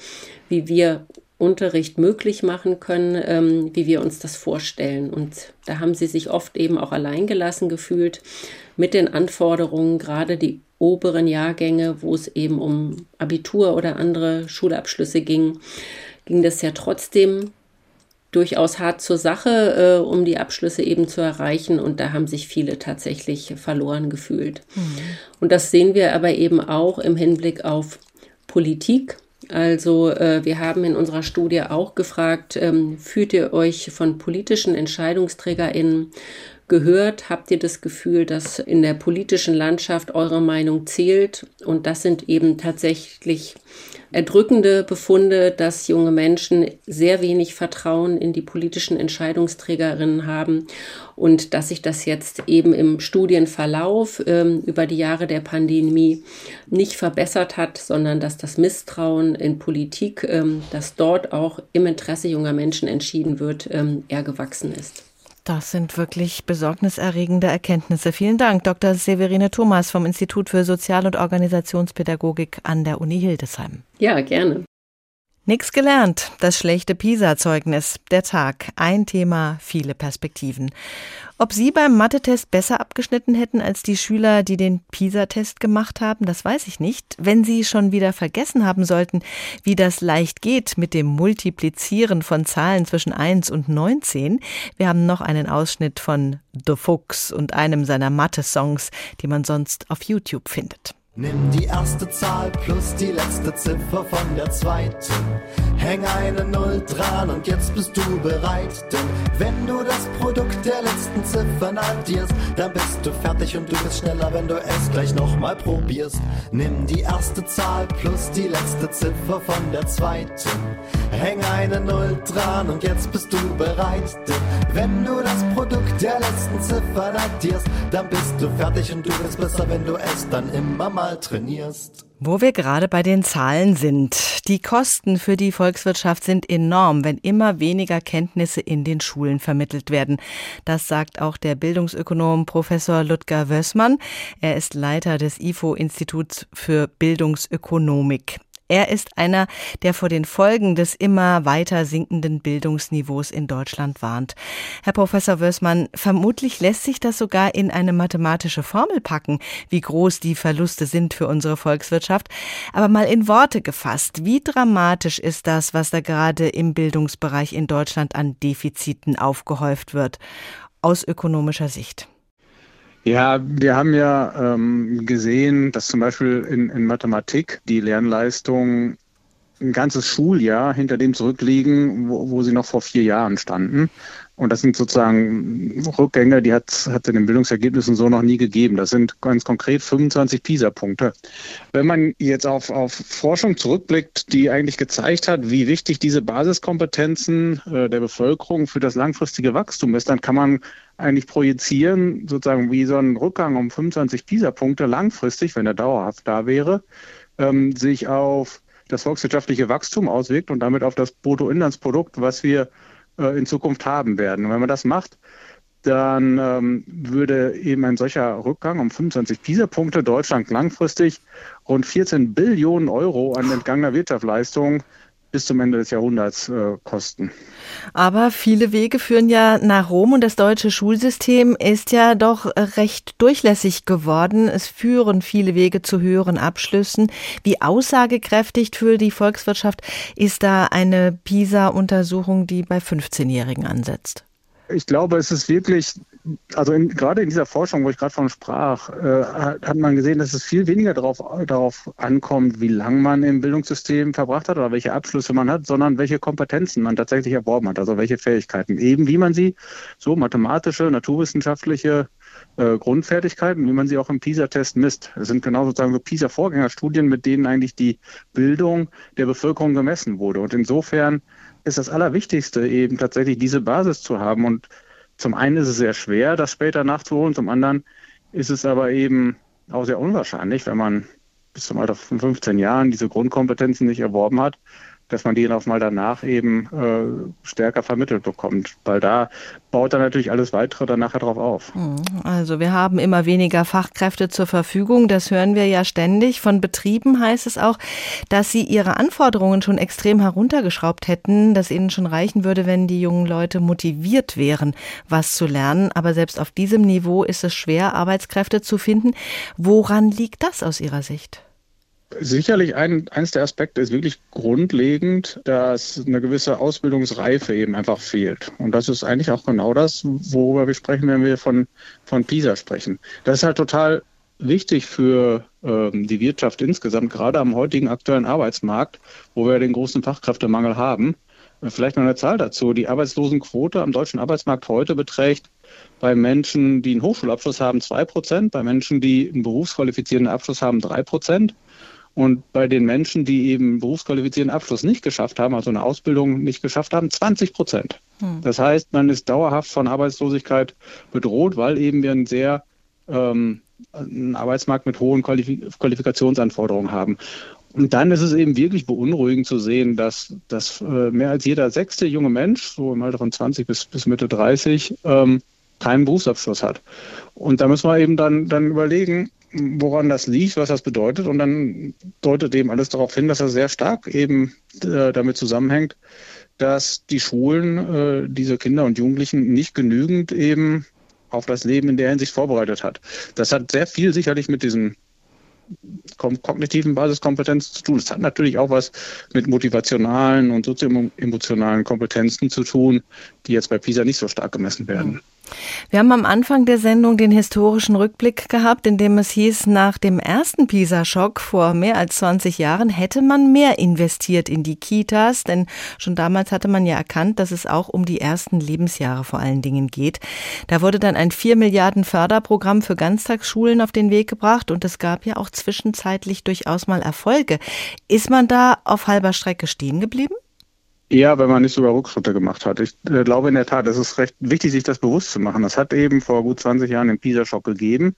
wie wir Unterricht möglich machen können, ähm, wie wir uns das vorstellen. Und da haben sie sich oft eben auch alleingelassen gefühlt mit den Anforderungen, gerade die oberen Jahrgänge, wo es eben um Abitur oder andere Schulabschlüsse ging, ging das ja trotzdem durchaus hart zur Sache, äh, um die Abschlüsse eben zu erreichen. Und da haben sich viele tatsächlich verloren gefühlt. Mhm. Und das sehen wir aber eben auch im Hinblick auf Politik. Also äh, wir haben in unserer Studie auch gefragt, ähm, fühlt ihr euch von politischen Entscheidungsträgerinnen gehört? Habt ihr das Gefühl, dass in der politischen Landschaft eure Meinung zählt? Und das sind eben tatsächlich erdrückende Befunde, dass junge Menschen sehr wenig Vertrauen in die politischen Entscheidungsträgerinnen haben und dass sich das jetzt eben im Studienverlauf ähm, über die Jahre der Pandemie nicht verbessert hat, sondern dass das Misstrauen in Politik, ähm, das dort auch im Interesse junger Menschen entschieden wird, ähm, eher gewachsen ist. Das sind wirklich besorgniserregende Erkenntnisse. Vielen Dank, Dr. Severine Thomas vom Institut für Sozial- und Organisationspädagogik an der Uni Hildesheim. Ja, gerne. Nix gelernt. Das schlechte PISA-Zeugnis. Der Tag. Ein Thema, viele Perspektiven. Ob Sie beim Mathe-Test besser abgeschnitten hätten als die Schüler, die den PISA-Test gemacht haben, das weiß ich nicht. Wenn Sie schon wieder vergessen haben sollten, wie das leicht geht mit dem Multiplizieren von Zahlen zwischen 1 und 19, wir haben noch einen Ausschnitt von The Fuchs und einem seiner Mathe-Songs, die man sonst auf YouTube findet. Nimm die erste Zahl plus die letzte Ziffer von der zweiten. Häng eine Null dran und jetzt bist du bereit. Denn wenn du das Produkt der letzten Ziffern addierst, dann bist du fertig und du bist schneller, wenn du es gleich nochmal probierst. Nimm die erste Zahl plus die letzte Ziffer von der zweiten. Häng eine Null dran und jetzt bist du bereit. Denn wenn du das Produkt der letzten Ziffern addierst, dann bist du fertig und du bist besser, wenn du es dann immer mal mal trainierst. Wo wir gerade bei den Zahlen sind. Die Kosten für die Volkswirtschaft sind enorm, wenn immer weniger Kenntnisse in den Schulen vermittelt werden. Das sagt auch der Bildungsökonom Professor Ludger Wössmann. Er ist Leiter des IFO-Instituts für Bildungsökonomik. Er ist einer, der vor den Folgen des immer weiter sinkenden Bildungsniveaus in Deutschland warnt. Herr Professor Wörsmann, vermutlich lässt sich das sogar in eine mathematische Formel packen, wie groß die Verluste sind für unsere Volkswirtschaft. Aber mal in Worte gefasst, wie dramatisch ist das, was da gerade im Bildungsbereich in Deutschland an Defiziten aufgehäuft wird, aus ökonomischer Sicht? Ja, wir haben ja ähm, gesehen, dass zum Beispiel in, in Mathematik die Lernleistungen ein ganzes Schuljahr hinter dem zurückliegen, wo, wo sie noch vor vier Jahren standen. Und das sind sozusagen Rückgänge, die hat es in den Bildungsergebnissen so noch nie gegeben. Das sind ganz konkret 25 PISA-Punkte. Wenn man jetzt auf, auf Forschung zurückblickt, die eigentlich gezeigt hat, wie wichtig diese Basiskompetenzen äh, der Bevölkerung für das langfristige Wachstum ist, dann kann man eigentlich projizieren, sozusagen wie so ein Rückgang um 25 PISA-Punkte langfristig, wenn er dauerhaft da wäre, ähm, sich auf das volkswirtschaftliche Wachstum auswirkt und damit auf das Bruttoinlandsprodukt, was wir äh, in Zukunft haben werden. Und wenn man das macht, dann ähm, würde eben ein solcher Rückgang um 25 PISA-Punkte Deutschland langfristig rund 14 Billionen Euro an entgangener Wirtschaftsleistung bis zum Ende des Jahrhunderts äh, kosten. Aber viele Wege führen ja nach Rom und das deutsche Schulsystem ist ja doch recht durchlässig geworden. Es führen viele Wege zu höheren Abschlüssen. Wie aussagekräftig für die Volkswirtschaft ist da eine PISA-Untersuchung, die bei 15-Jährigen ansetzt? Ich glaube, es ist wirklich also in, gerade in dieser Forschung, wo ich gerade von sprach, äh, hat man gesehen, dass es viel weniger darauf, darauf ankommt, wie lange man im Bildungssystem verbracht hat oder welche Abschlüsse man hat, sondern welche Kompetenzen man tatsächlich erworben hat, also welche Fähigkeiten. Eben wie man sie, so mathematische, naturwissenschaftliche äh, Grundfertigkeiten, wie man sie auch im PISA-Test misst. Es sind genau sozusagen so PISA-Vorgängerstudien, mit denen eigentlich die Bildung der Bevölkerung gemessen wurde. Und insofern ist das Allerwichtigste eben tatsächlich diese Basis zu haben. Und zum einen ist es sehr schwer, das später nachzuholen, zum anderen ist es aber eben auch sehr unwahrscheinlich, wenn man bis zum Alter von 15 Jahren diese Grundkompetenzen nicht erworben hat, dass man die auch mal danach eben äh, stärker vermittelt bekommt. Weil da baut dann natürlich alles weitere dann nachher drauf auf. Hm, also wir haben immer weniger Fachkräfte zur Verfügung. Das hören wir ja ständig. Von Betrieben heißt es auch, dass sie ihre Anforderungen schon extrem heruntergeschraubt hätten, dass ihnen schon reichen würde, wenn die jungen Leute motiviert wären, was zu lernen. Aber selbst auf diesem Niveau ist es schwer, Arbeitskräfte zu finden. Woran liegt das aus Ihrer Sicht? Sicherlich ein, eines der Aspekte ist wirklich grundlegend, dass eine gewisse Ausbildungsreife eben einfach fehlt. Und das ist eigentlich auch genau das, worüber wir sprechen, wenn wir von, von PISA sprechen. Das ist halt total wichtig für ähm, die Wirtschaft insgesamt, gerade am heutigen aktuellen Arbeitsmarkt, wo wir den großen Fachkräftemangel haben. Vielleicht noch eine Zahl dazu. Die Arbeitslosenquote am deutschen Arbeitsmarkt heute beträgt bei Menschen, die einen Hochschulabschluss haben, 2%, bei Menschen, die einen berufsqualifizierenden Abschluss haben, 3%. Und bei den Menschen, die eben berufsqualifizierten Abschluss nicht geschafft haben, also eine Ausbildung nicht geschafft haben, 20 Prozent. Hm. Das heißt, man ist dauerhaft von Arbeitslosigkeit bedroht, weil eben wir einen sehr ähm, einen Arbeitsmarkt mit hohen Qualif Qualifikationsanforderungen haben. Und dann ist es eben wirklich beunruhigend zu sehen, dass, dass äh, mehr als jeder sechste junge Mensch, so im Alter von 20 bis, bis Mitte 30, ähm, keinen Berufsabschluss hat. Und da müssen wir eben dann, dann überlegen, woran das liegt, was das bedeutet. Und dann deutet eben alles darauf hin, dass das sehr stark eben äh, damit zusammenhängt, dass die Schulen äh, diese Kinder und Jugendlichen nicht genügend eben auf das Leben in der Hinsicht vorbereitet hat. Das hat sehr viel sicherlich mit diesen kognitiven Basiskompetenzen zu tun. Es hat natürlich auch was mit motivationalen und sozioemotionalen Kompetenzen zu tun, die jetzt bei PISA nicht so stark gemessen werden. Wir haben am Anfang der Sendung den historischen Rückblick gehabt, in dem es hieß, nach dem ersten PISA-Schock vor mehr als 20 Jahren hätte man mehr investiert in die Kitas, denn schon damals hatte man ja erkannt, dass es auch um die ersten Lebensjahre vor allen Dingen geht. Da wurde dann ein 4 Milliarden Förderprogramm für Ganztagsschulen auf den Weg gebracht und es gab ja auch zwischenzeitlich durchaus mal Erfolge. Ist man da auf halber Strecke stehen geblieben? Ja, wenn man nicht sogar Rückschritte gemacht hat. Ich äh, glaube in der Tat, es ist recht wichtig, sich das bewusst zu machen. Das hat eben vor gut 20 Jahren den PISA-Schock gegeben.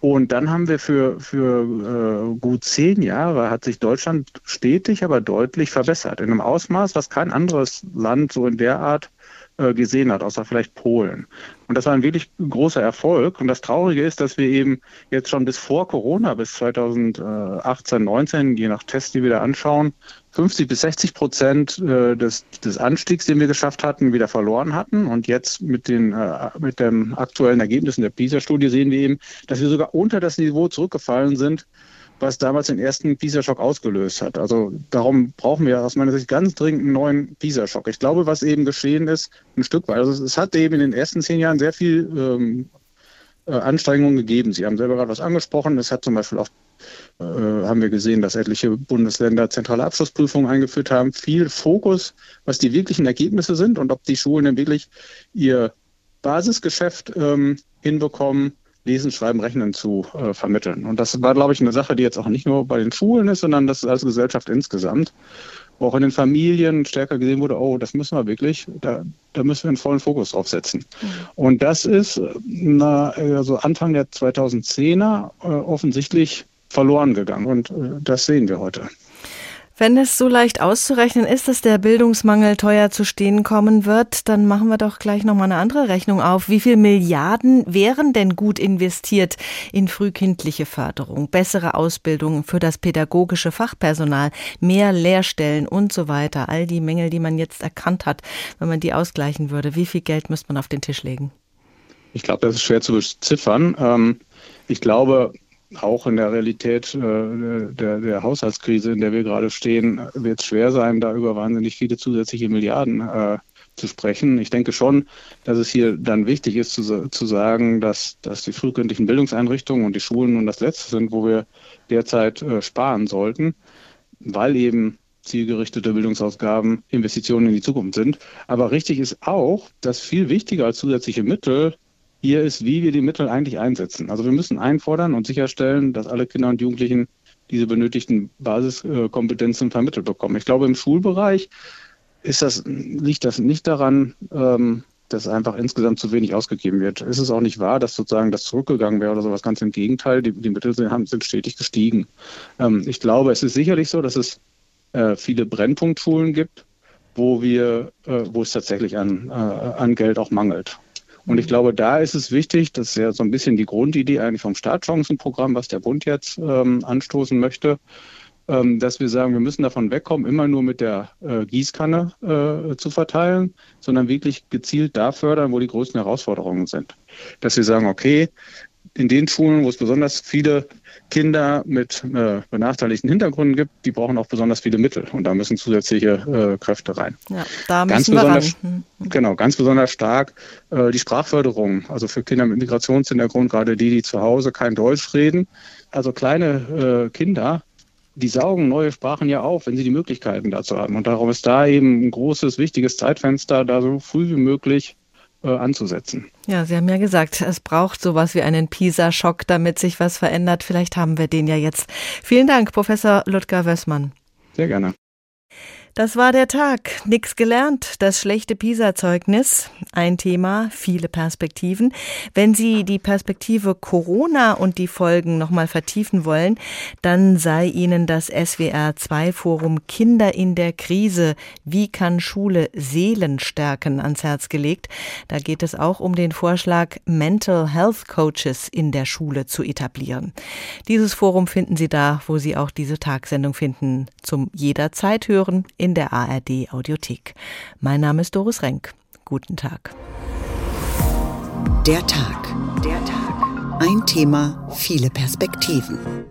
Und dann haben wir für, für äh, gut zehn Jahre hat sich Deutschland stetig, aber deutlich verbessert. In einem Ausmaß, was kein anderes Land so in der Art gesehen hat, außer vielleicht Polen. Und das war ein wirklich großer Erfolg. Und das Traurige ist, dass wir eben jetzt schon bis vor Corona, bis 2018, 19, je nach Test, die wir da anschauen, 50 bis 60 Prozent äh, des, des Anstiegs, den wir geschafft hatten, wieder verloren hatten. Und jetzt mit den äh, mit den aktuellen Ergebnissen der PISA-Studie sehen wir eben, dass wir sogar unter das Niveau zurückgefallen sind, was damals den ersten PISA-Schock ausgelöst hat. Also darum brauchen wir aus meiner Sicht ganz dringend einen neuen PISA-Schock. Ich glaube, was eben geschehen ist, ein Stück weit, also es hat eben in den ersten zehn Jahren sehr viel ähm, äh, Anstrengungen gegeben. Sie haben selber gerade was angesprochen. Es hat zum Beispiel auch äh, haben wir gesehen, dass etliche Bundesländer zentrale Abschlussprüfungen eingeführt haben. Viel Fokus, was die wirklichen Ergebnisse sind und ob die Schulen denn wirklich ihr Basisgeschäft ähm, hinbekommen, Lesen, Schreiben, Rechnen zu äh, vermitteln. Und das war, glaube ich, eine Sache, die jetzt auch nicht nur bei den Schulen ist, sondern das als Gesellschaft insgesamt. Wo auch in den Familien stärker gesehen wurde, oh, das müssen wir wirklich, da, da müssen wir einen vollen Fokus drauf setzen. Mhm. Und das ist na, also Anfang der 2010er äh, offensichtlich verloren gegangen. Und äh, das sehen wir heute. Wenn es so leicht auszurechnen ist, dass der Bildungsmangel teuer zu stehen kommen wird, dann machen wir doch gleich nochmal eine andere Rechnung auf. Wie viel Milliarden wären denn gut investiert in frühkindliche Förderung, bessere Ausbildung für das pädagogische Fachpersonal, mehr Lehrstellen und so weiter? All die Mängel, die man jetzt erkannt hat, wenn man die ausgleichen würde. Wie viel Geld müsste man auf den Tisch legen? Ich glaube, das ist schwer zu beziffern. Ähm, ich glaube, auch in der Realität äh, der, der Haushaltskrise, in der wir gerade stehen, wird es schwer sein, da über wahnsinnig viele zusätzliche Milliarden äh, zu sprechen. Ich denke schon, dass es hier dann wichtig ist zu, zu sagen, dass, dass die frühkindlichen Bildungseinrichtungen und die Schulen nun das Letzte sind, wo wir derzeit äh, sparen sollten, weil eben zielgerichtete Bildungsausgaben Investitionen in die Zukunft sind. Aber richtig ist auch, dass viel wichtiger als zusätzliche Mittel hier ist, wie wir die Mittel eigentlich einsetzen. Also wir müssen einfordern und sicherstellen, dass alle Kinder und Jugendlichen diese benötigten Basiskompetenzen vermittelt bekommen. Ich glaube, im Schulbereich ist das, liegt das nicht daran, ähm, dass einfach insgesamt zu wenig ausgegeben wird. Es ist auch nicht wahr, dass sozusagen das zurückgegangen wäre oder sowas. Ganz im Gegenteil, die, die Mittel sind, sind stetig gestiegen. Ähm, ich glaube, es ist sicherlich so, dass es äh, viele Brennpunktschulen gibt, wo wir, äh, wo es tatsächlich an, äh, an Geld auch mangelt. Und ich glaube, da ist es wichtig, das ist ja so ein bisschen die Grundidee eigentlich vom Startchancenprogramm, was der Bund jetzt ähm, anstoßen möchte, ähm, dass wir sagen, wir müssen davon wegkommen, immer nur mit der äh, Gießkanne äh, zu verteilen, sondern wirklich gezielt da fördern, wo die größten Herausforderungen sind. Dass wir sagen, okay, in den Schulen, wo es besonders viele Kinder mit äh, benachteiligten Hintergründen gibt, die brauchen auch besonders viele Mittel und da müssen zusätzliche äh, Kräfte rein. Ja, da müssen ganz wir besonders, ran. Hm. Genau, ganz besonders stark äh, die Sprachförderung, also für Kinder mit Migrationshintergrund, gerade die, die zu Hause kein Deutsch reden. Also kleine äh, Kinder, die saugen neue Sprachen ja auf, wenn sie die Möglichkeiten dazu haben. Und darum ist da eben ein großes, wichtiges Zeitfenster, da so früh wie möglich äh, anzusetzen. Ja, Sie haben ja gesagt, es braucht sowas wie einen PISA-Schock, damit sich was verändert. Vielleicht haben wir den ja jetzt. Vielen Dank, Professor Ludger Wössmann. Sehr gerne. Das war der Tag. Nix gelernt. Das schlechte PISA-Zeugnis. Ein Thema, viele Perspektiven. Wenn Sie die Perspektive Corona und die Folgen nochmal vertiefen wollen, dann sei Ihnen das SWR2-Forum Kinder in der Krise. Wie kann Schule Seelen stärken ans Herz gelegt? Da geht es auch um den Vorschlag, Mental Health Coaches in der Schule zu etablieren. Dieses Forum finden Sie da, wo Sie auch diese Tagsendung finden, zum jederzeit hören in der ARD Audiothek. Mein Name ist Doris Renk. Guten Tag. Der Tag. Der Tag. Ein Thema, viele Perspektiven.